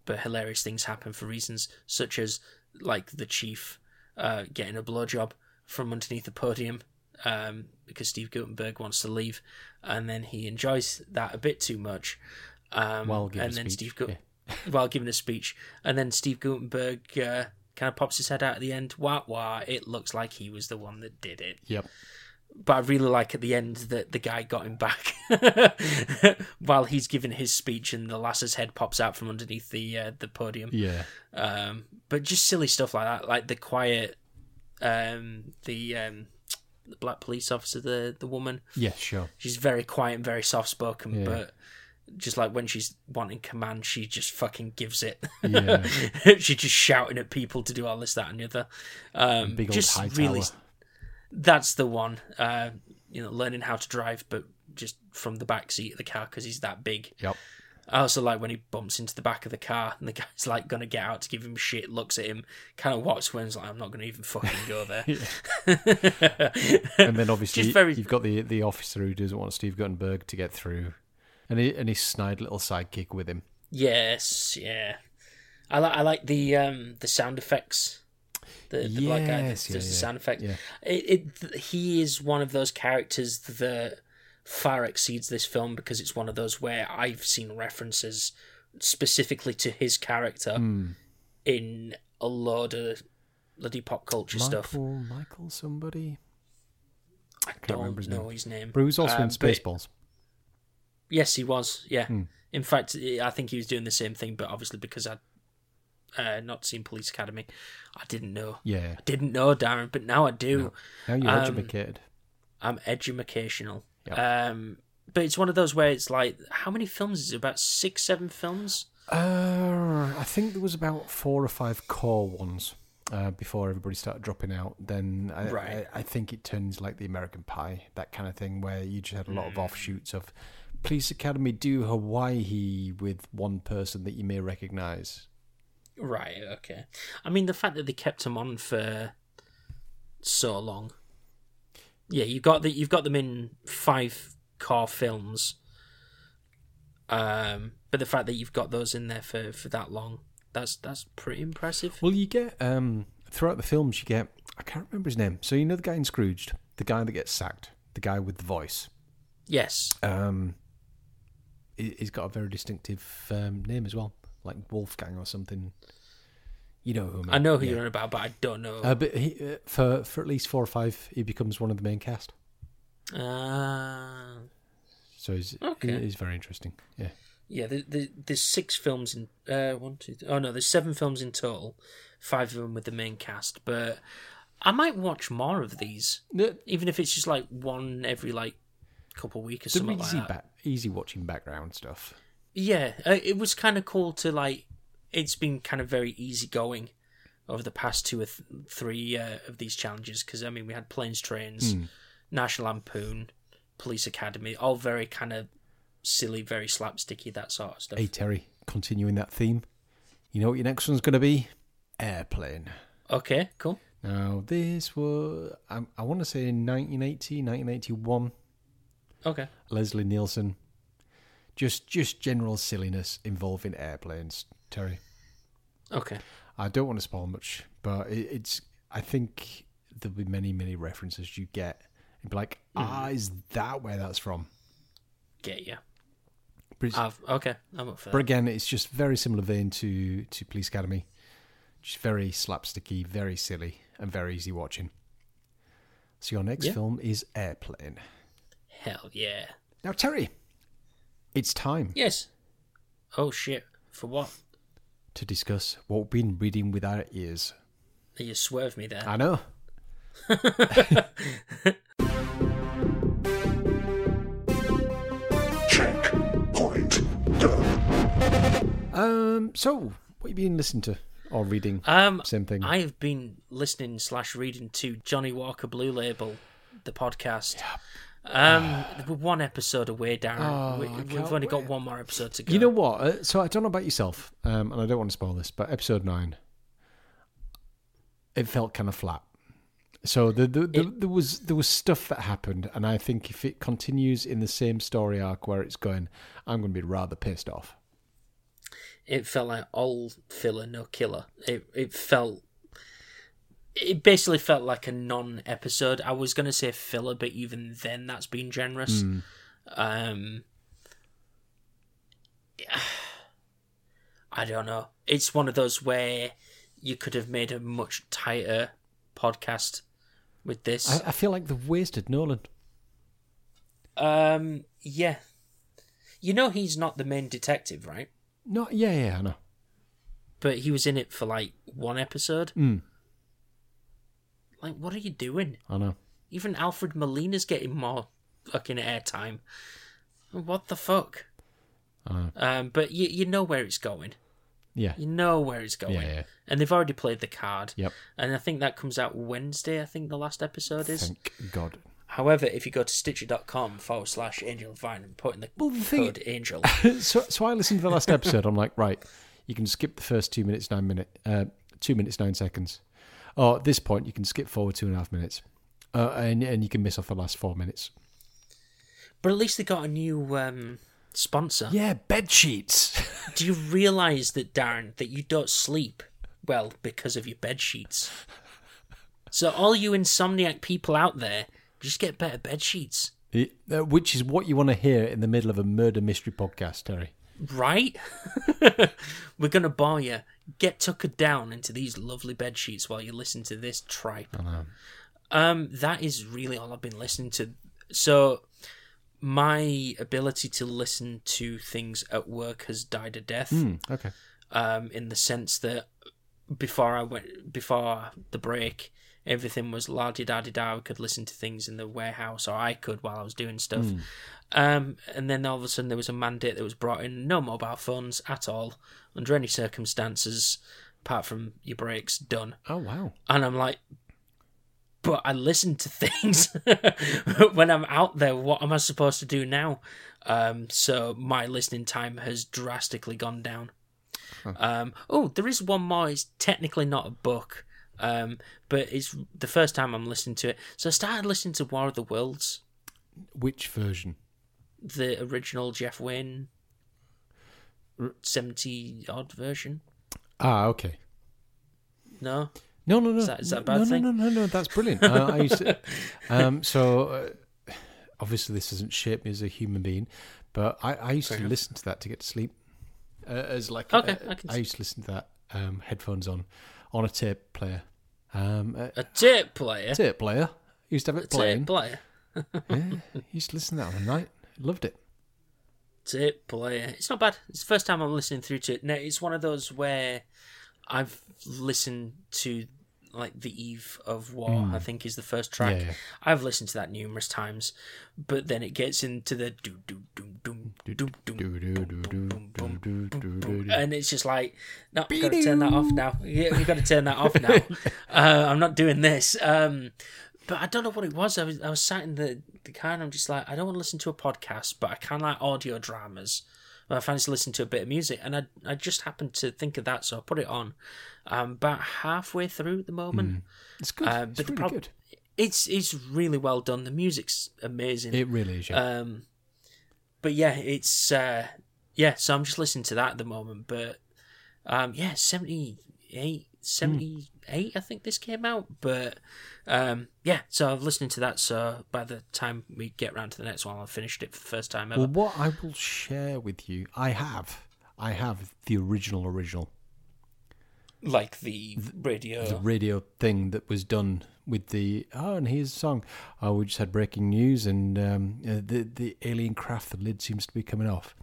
but hilarious things happen for reasons such as like the chief uh, getting a blowjob from underneath the podium um, because Steve Guttenberg wants to leave, and then he enjoys that a bit too much. Um, While giving and a then speech, Steve Gu- yeah. while giving a speech, and then Steve Guttenberg uh, kind of pops his head out at the end. Wah wah! It looks like he was the one that did it yep. but I really like at the end that the guy got him back while he's giving his speech, and the lass's head pops out from underneath the uh, the podium. Yeah, Um, but just silly stuff like that, like the quiet, um, the um, the black police officer, the the woman. yeah, sure. She's very quiet and very soft spoken, Yeah. but just like when she's wanting command, she just fucking gives it. Yeah. she's just shouting at people to do all this, that, and the other. Um, Big old just high really, tower. that's the one. Uh, you know, learning how to drive, but just from the back seat of the car because he's that big. Yep. I also like when he bumps into the back of the car and the guy's like gonna get out to give him shit, looks at him, kind of walks away and is like, I'm not gonna even fucking go there. And then obviously very- you've got the the officer who doesn't want Steve Guttenberg to get through, and he, and his snide little sidekick with him. yes, yeah. I like I like the um the sound effects. The, the black guy that does yeah, the sound effect. yeah. It, it he is one of those characters that far exceeds this film because it's one of those where I've seen references specifically to his character Hmm. in a load of bloody pop culture stuff. Michael, Michael, somebody. I can't don't remember his know name. his name. But he was also Um, in Spaceballs. Yes, he was. Yeah. Hmm. In fact, I think he was doing the same thing, but obviously because I'd uh, not seen Police Academy, I didn't know. Yeah. I didn't know, Darren, but now I do. Now you're Um, educated. I'm educational. Um, but it's one of those where it's like, how many films is it? About six, seven films? Uh, I think there was about four or five core ones uh, before everybody started dropping out. Then I, Right. I, I think it turns like the American Pie, that kind of thing, where you just had a lot Mm. of offshoots of Police Academy do Hawaii with one person that you may recognise. Right. Okay. I mean, the fact that they kept them on for so long. Yeah, you got the you've got them in five core films. Um, but the fact that you've got those in there for for that long, that's that's pretty impressive. Well, you get um, throughout the films, you get I can't remember his name. So you know the guy in Scrooged, the guy that gets sacked, the guy with the voice. Yes. Um, he- he's got a very distinctive um, name as well, like Wolfgang or something. You know who I, mean. I know who Yeah. you're about, but I don't know. Uh, but he, uh, for for at least four or five, he becomes one of the main cast. Uh, So he's Okay. he's very interesting. Yeah, yeah, there, there, there's six films in. Uh, one, two, oh no, there's seven films in total. Five of them with the main cast, but I might watch more of these, they're, even if it's just like one every like couple week or something like easy that. back, easy watching background stuff. Yeah, uh, it was kind of cool to like. It's been kind of very easygoing over the past two or th- three uh, of these challenges because I mean we had planes, trains, National Lampoon, Police Academy, all very kind of silly, very slapsticky, that sort of stuff. Hey Terry, continuing that theme. You know what your next one's going to be? Airplane. Okay, cool. Now this was I, I want to say in 1980, 1981. Okay. Leslie Nielsen. Just just general silliness involving airplanes, Terry. Okay. I don't want to spoil much, but it, it's. I think there'll be many, many references you get. And be like, ah, is that where that's from? Get you. I've okay. I'm up for but again, it's just very similar vein to to Police Academy. Just very slapsticky, very silly, and very easy watching. So your next Yeah. film is Airplane. Hell yeah. Now, Terry, it's time Yes. Oh shit. For what? To discuss what we've been reading with our ears. You swerved me there. I know. Check. Point. Done. Um. So, what have you been listening to or reading? Um, Same thing. I have been listening slash reading to Johnnie Walker Blue Label, the podcast. Um, we're one episode away, Darren. Oh, we, we've can't only got one more episode to go. You know what? Uh, so I don't know about yourself, um, and I don't want to spoil this, but episode nine, it felt kind of flat. So the, the, the, there was there was stuff that happened, and I think if it continues in the same story arc where it's going, I'm going to be rather pissed off. it felt like all filler, no killer. It it felt. It basically felt like a non-episode. I was gonna say filler, but even then, that's being generous. Um, I don't know. It's one of those where you could have made a much tighter podcast with this. I, I feel like they've wasted Nolan. Um, yeah. You know he's not the main detective, right? No, yeah, yeah, I know. But he was in it for like one episode. Mm. Like, what are you doing? I know. Even Alfred Molina's getting more fucking airtime. What the fuck? I know. Um, but you you know where it's going. Yeah, You know where it's going. yeah, yeah. And they've already played the card. Yep. And I think that comes out Wednesday, I think the last episode is. Thank God. However, if you go to stitcher.com forward slash angel vine and put in the Well, the thing- code angel. so, so I listened to the last episode. I'm like, right, you can skip the first two minutes nine minute, uh, two minutes nine seconds. Or at this point, you can skip forward two and a half minutes, uh, and and you can miss off the last four minutes. but at least they got a new um, sponsor. Yeah, bed sheets. Do you realise that, Darren, that you don't sleep well because of your bed sheets? So all you insomniac people out there, just get better bed sheets, It- uh, which is what you want to hear in the middle of a murder mystery podcast, Terry. right? We're gonna bore you. Get tuckered down into these lovely bed sheets while you listen to this tripe. Um, that is really all I've been listening to. So my ability to listen to things at work has died a death. Hmm, okay. um, in the sense that before I went before the break, everything was la di da di da. I could listen to things in the warehouse, or I could while I was doing stuff. Um, and then all of a sudden, there was a mandate that was brought in: no mobile phones at all, under any circumstances, apart from your breaks. Done. Oh wow. And I'm like, but I listen to things when I'm out there. What am I supposed to do now? Um, so my listening time has drastically gone down. Um, oh, there is one more. It's technically not a book, um, but it's the first time I'm listening to it. So I started listening to War of the Worlds, Which version? the original Jeff Wayne seventy odd version. Ah, okay. No, No, no, no. that- is that a no, bad no, thing? No, no, no, That's brilliant. uh, I used to, um, so uh, obviously this doesn't shape me as a human being, but I, I used Fair to enough. listen to that to get to sleep. Uh, as like, Okay, uh, I can I used to listen to that um, headphones on on a tape player. Um, a a tape player. tape player. Used to have it playing. Tape player. yeah, used to listen to that on the night. Loved it. Tape player. It's not bad. It's the first time I'm listening through to it. Now, it's one of those where I've listened to like the eve of war. I think is the first track. Hmm. Yeah, yeah. I've listened to that numerous times, but then it gets into the do do do do do do do and it's just like, no, we've got to turn that off now. Yeah, we've got to turn that off now. uh, I'm not doing this. Um, but I don't know what it was. I was I was sat in the, the car and I'm just like, I don't want to listen to a podcast, but I of like audio dramas. I fancy to listen to a bit of music, and I I just happened to think of that, so I put it on. Um, about halfway through at the moment. It's good. Uh, it's really prob- good. It's it's really well done. The music's amazing. It really is. Yeah. Um, but yeah, it's uh, yeah. So I'm just listening to that at the moment. But um, yeah, 78, 78 I think this came out. But um, yeah, so I've listening to that. So by the time we get round to the next one, I've finished it for the first time ever. well, what I will share with you, I have, I have the original original. like the radio. the radio thing that was done with the oh and here's a song oh we just had breaking news and um, uh, the the alien craft the lid seems to be coming off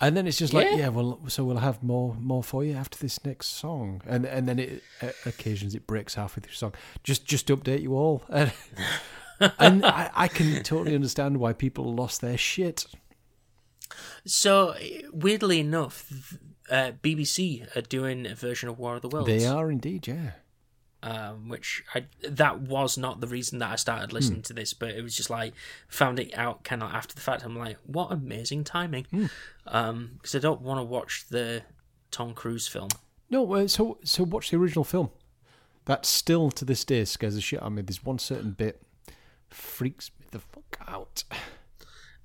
and then it's just like Yeah. yeah well so we'll have more more for you after this next song. And and then it uh, occasions it breaks halfway through song. Just just to update you all. And, and I, I can totally understand why people lost their shit. So weirdly enough, uh, BBC are doing a version of War of the Worlds. they are indeed yeah um, which I that was not the reason that I started listening to this, but it was just like found it out kind of after the fact. I'm like, what amazing timing, because I don't want to watch the Tom Cruise film. No, uh, so so watch the original film. That still to this day scares the shit out of me. There's one certain bit freaks me the fuck out.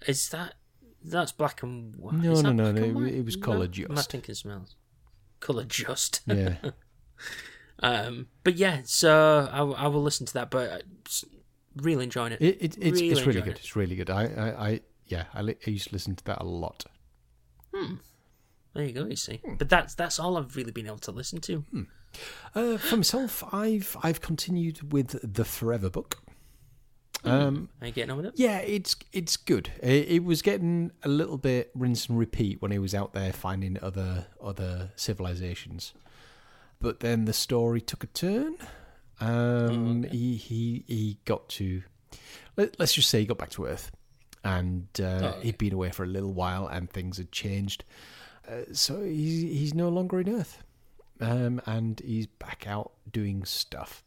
Is that that's black and white? No, no, no, no, it- it was No? colour Am I just. thinking smells color just. Yeah, um, but yeah, so I, will- I will listen to that, but uh, really enjoying it. it, it, it's Really it's really good. It's really good. I I, I yeah, I, li- I used to listen to that a lot. There you go. You see, Hmm. but that's that's all I've really been able to listen to. Uh, for myself, I've I've continued with the Forever book. Um, Are you getting on with it? Yeah, it's it's good. It, it was getting a little bit rinse and repeat when he was out there finding other other civilizations, but then the story took a turn. Um, He he he got to let, let's just say he got back to Earth, and uh, he'd been away for a little while, and things had changed. Uh, so he's he's no longer in Earth, um, and he's back out doing stuff.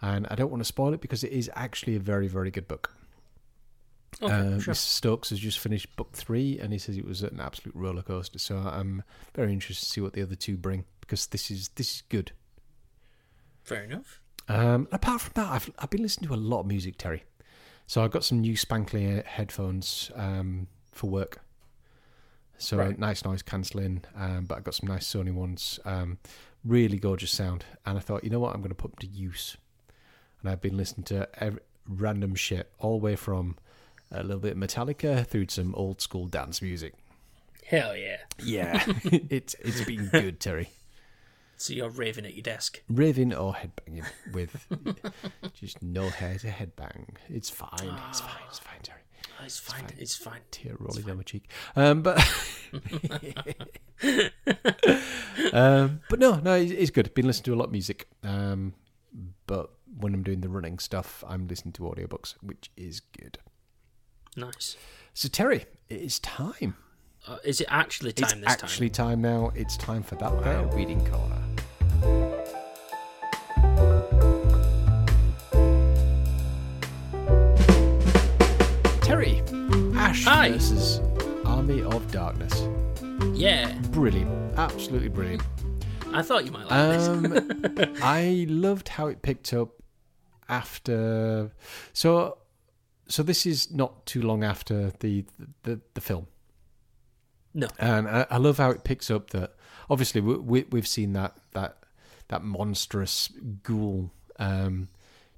And I don't want to spoil it because it is actually a very very good book. Okay, Uh, sure. Mr. Stokes has just finished book three, and he says it was an absolute roller coaster. So I'm very interested to see what the other two bring because this is this is good. Fair enough. Um, apart from that, I've I've been listening to a lot of music, Terry. So I got some new spankly headphones um, for work. So Right. nice noise cancelling, um, but I got some nice Sony ones. Um, really gorgeous sound, and I thought, you know what, I'm going to put them to use. And I've been listening to every, random shit, all the way from a little bit of Metallica through to some old school dance music. Hell yeah. Yeah, it's it's been good, Terry. So you're raving at your desk. raving or headbanging with just no hair to headbang. It's fine. It's fine. It's fine, Terry. Oh, it's fine. It's fine. Tear rolling down my cheek. Um, but um, but no, no, it's, it's good. Been listening to a lot of music. Um, but when I'm doing the running stuff, I'm listening to audiobooks, which is good. Nice. So Terry, it is time. Uh, is it actually time it's this actually time. now. It's time for that there reading corner. Terry, Ash Hi. versus Army of Darkness. Yeah. Brilliant, absolutely brilliant. I thought you might like this. Um, I loved how it picked up after. So, so this is not too long after the the, the film. No. and I, I love how it picks up that obviously we, we, we've seen that that that monstrous ghoul um,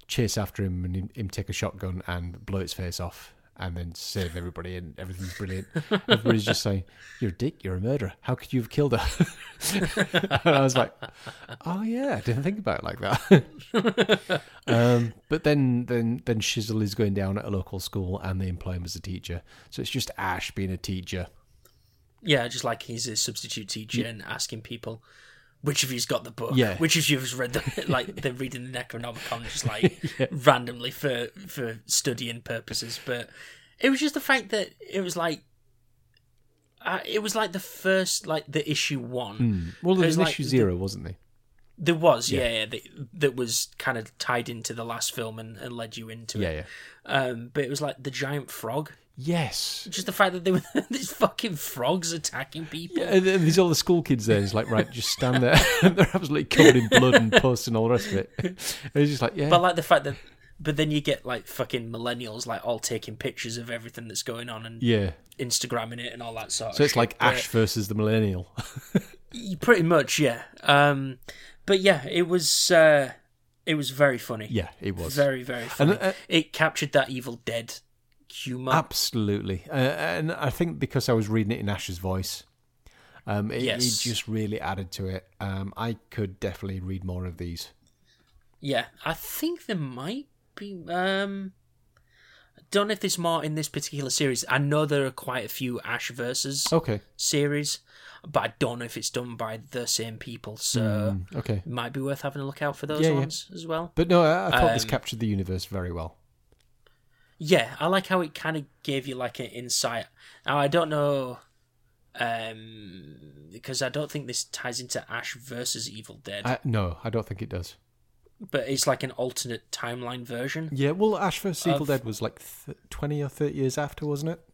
chase after him and him, him take a shotgun and blow its face off and then save everybody and everything's brilliant. Everybody's just saying, "You're a dick. You're a murderer. How could you have killed her?" and I was like, "Oh yeah, I didn't think about it like that." um, but then then then Shizzle is going down at a local school and they employ him as a teacher. So it's just Ash being a teacher. Yeah, just like he's a substitute teacher and asking people which of you's got the book? Yeah. Which of you's read the like they're reading the Necronomicon just like randomly for for studying purposes? But it was just the fact that it was like. Uh, it was like the first, like the issue one. Well, there It was was like issue the- zero, wasn't there? There was, yeah, yeah, that, that was kind of tied into the last film and, and led you into Yeah, it. yeah. Um, but it was like the giant frog. Yes. Just the fact that there were these fucking frogs attacking people. And, and there's all the school kids there. It's like, right, just stand there. they're absolutely covered in blood and pus and all the rest of it. And it's just like, yeah. But like the fact that, but then you get like fucking millennials like all taking pictures of everything that's going on and yeah. Instagramming it and all that sort of So it's shit. like Ash versus the millennial. pretty much, yeah. Um, but yeah, it was uh, it was very funny. yeah, it was. very very funny. And, uh, it captured that Evil Dead humor. Absolutely. Uh, and I think because I was reading it in Ash's voice, um, it, Yes. it just really added to it. Um, I could definitely read more of these. Yeah, I think there might be. Um, I don't know if there's more in this particular series. I know there are quite a few Ash versus Okay. series, but I don't know if it's done by the same people. So Okay. it might be worth having a look out for those. Yeah, yeah. ones as well. But no, I, I thought this Um, captured the universe very well. Yeah, I like how it kind of gave you like an insight. Now I don't know, um, because I don't think this ties into Ash versus Evil Dead, I, no, I don't think it does. but it's like an alternate timeline version. Yeah, well, Ash vs. Evil Of- Dead was like th- 20 or 30 years after, wasn't it?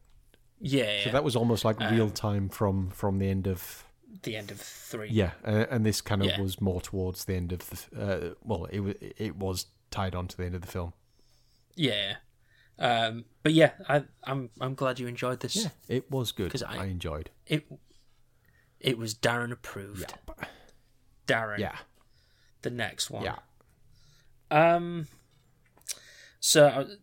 Yeah, So that was almost like Um, real time from, from the end of. the end of three. Yeah, uh, and this kind of Yeah. was more towards the end of the. Uh, well, it, wa- it was tied on to the end of the film. Yeah. Um, but yeah, I, I'm I'm glad you enjoyed this. Yeah, it was good. 'Cause I- I enjoyed. It it was Darren approved. Darren. Yeah, The next one. yeah. Um. So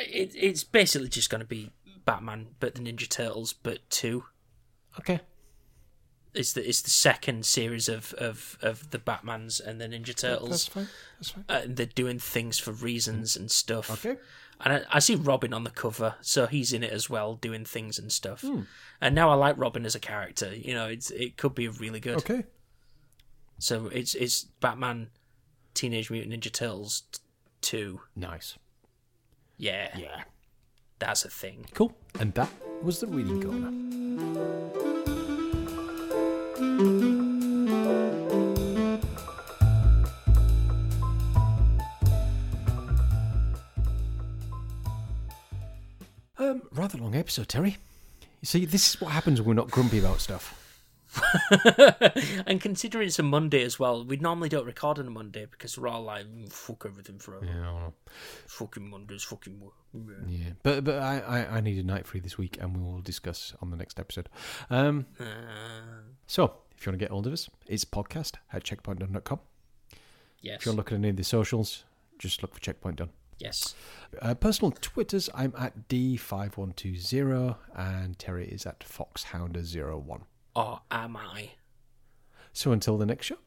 it it's basically just going to be Batman, but the Ninja Turtles, but two. Okay. It's the it's the second series of of of the Batmans and the Ninja Turtles. That's Turtles. fine. That's fine. Uh, they're doing things for reasons and stuff. Okay. And I, I see Robin on the cover, so he's in it as well, doing things and stuff. Hmm. And now I like Robin as a character. You know, it's it could be really good. Okay. So it's it's Batman, Teenage Mutant Ninja Turtles t- two. Nice. Yeah, Yeah. That's a thing. Cool. And that was the reading corner. Um, rather long episode, Terry. You see, this is what happens when we're not grumpy about stuff. and considering it's a Monday as well, we normally don't record on a Monday because we're all like "Mm, fuck everything forever. Yeah, I don't know. Fucking Mondays, fucking. wo- yeah." Yeah, but but I, I, I need a night free this week, and we will discuss on the next episode. Um, Uh, so if you want to get hold of us, it's podcast at checkpointdone.com. yes. If you want to look at any of the socials, just look for Checkpoint Done. Yes. Uh, personal Twitters, I'm at D5120 and Terry is at Foxhounder01 or am I? So until the next show,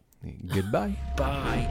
goodbye. Bye.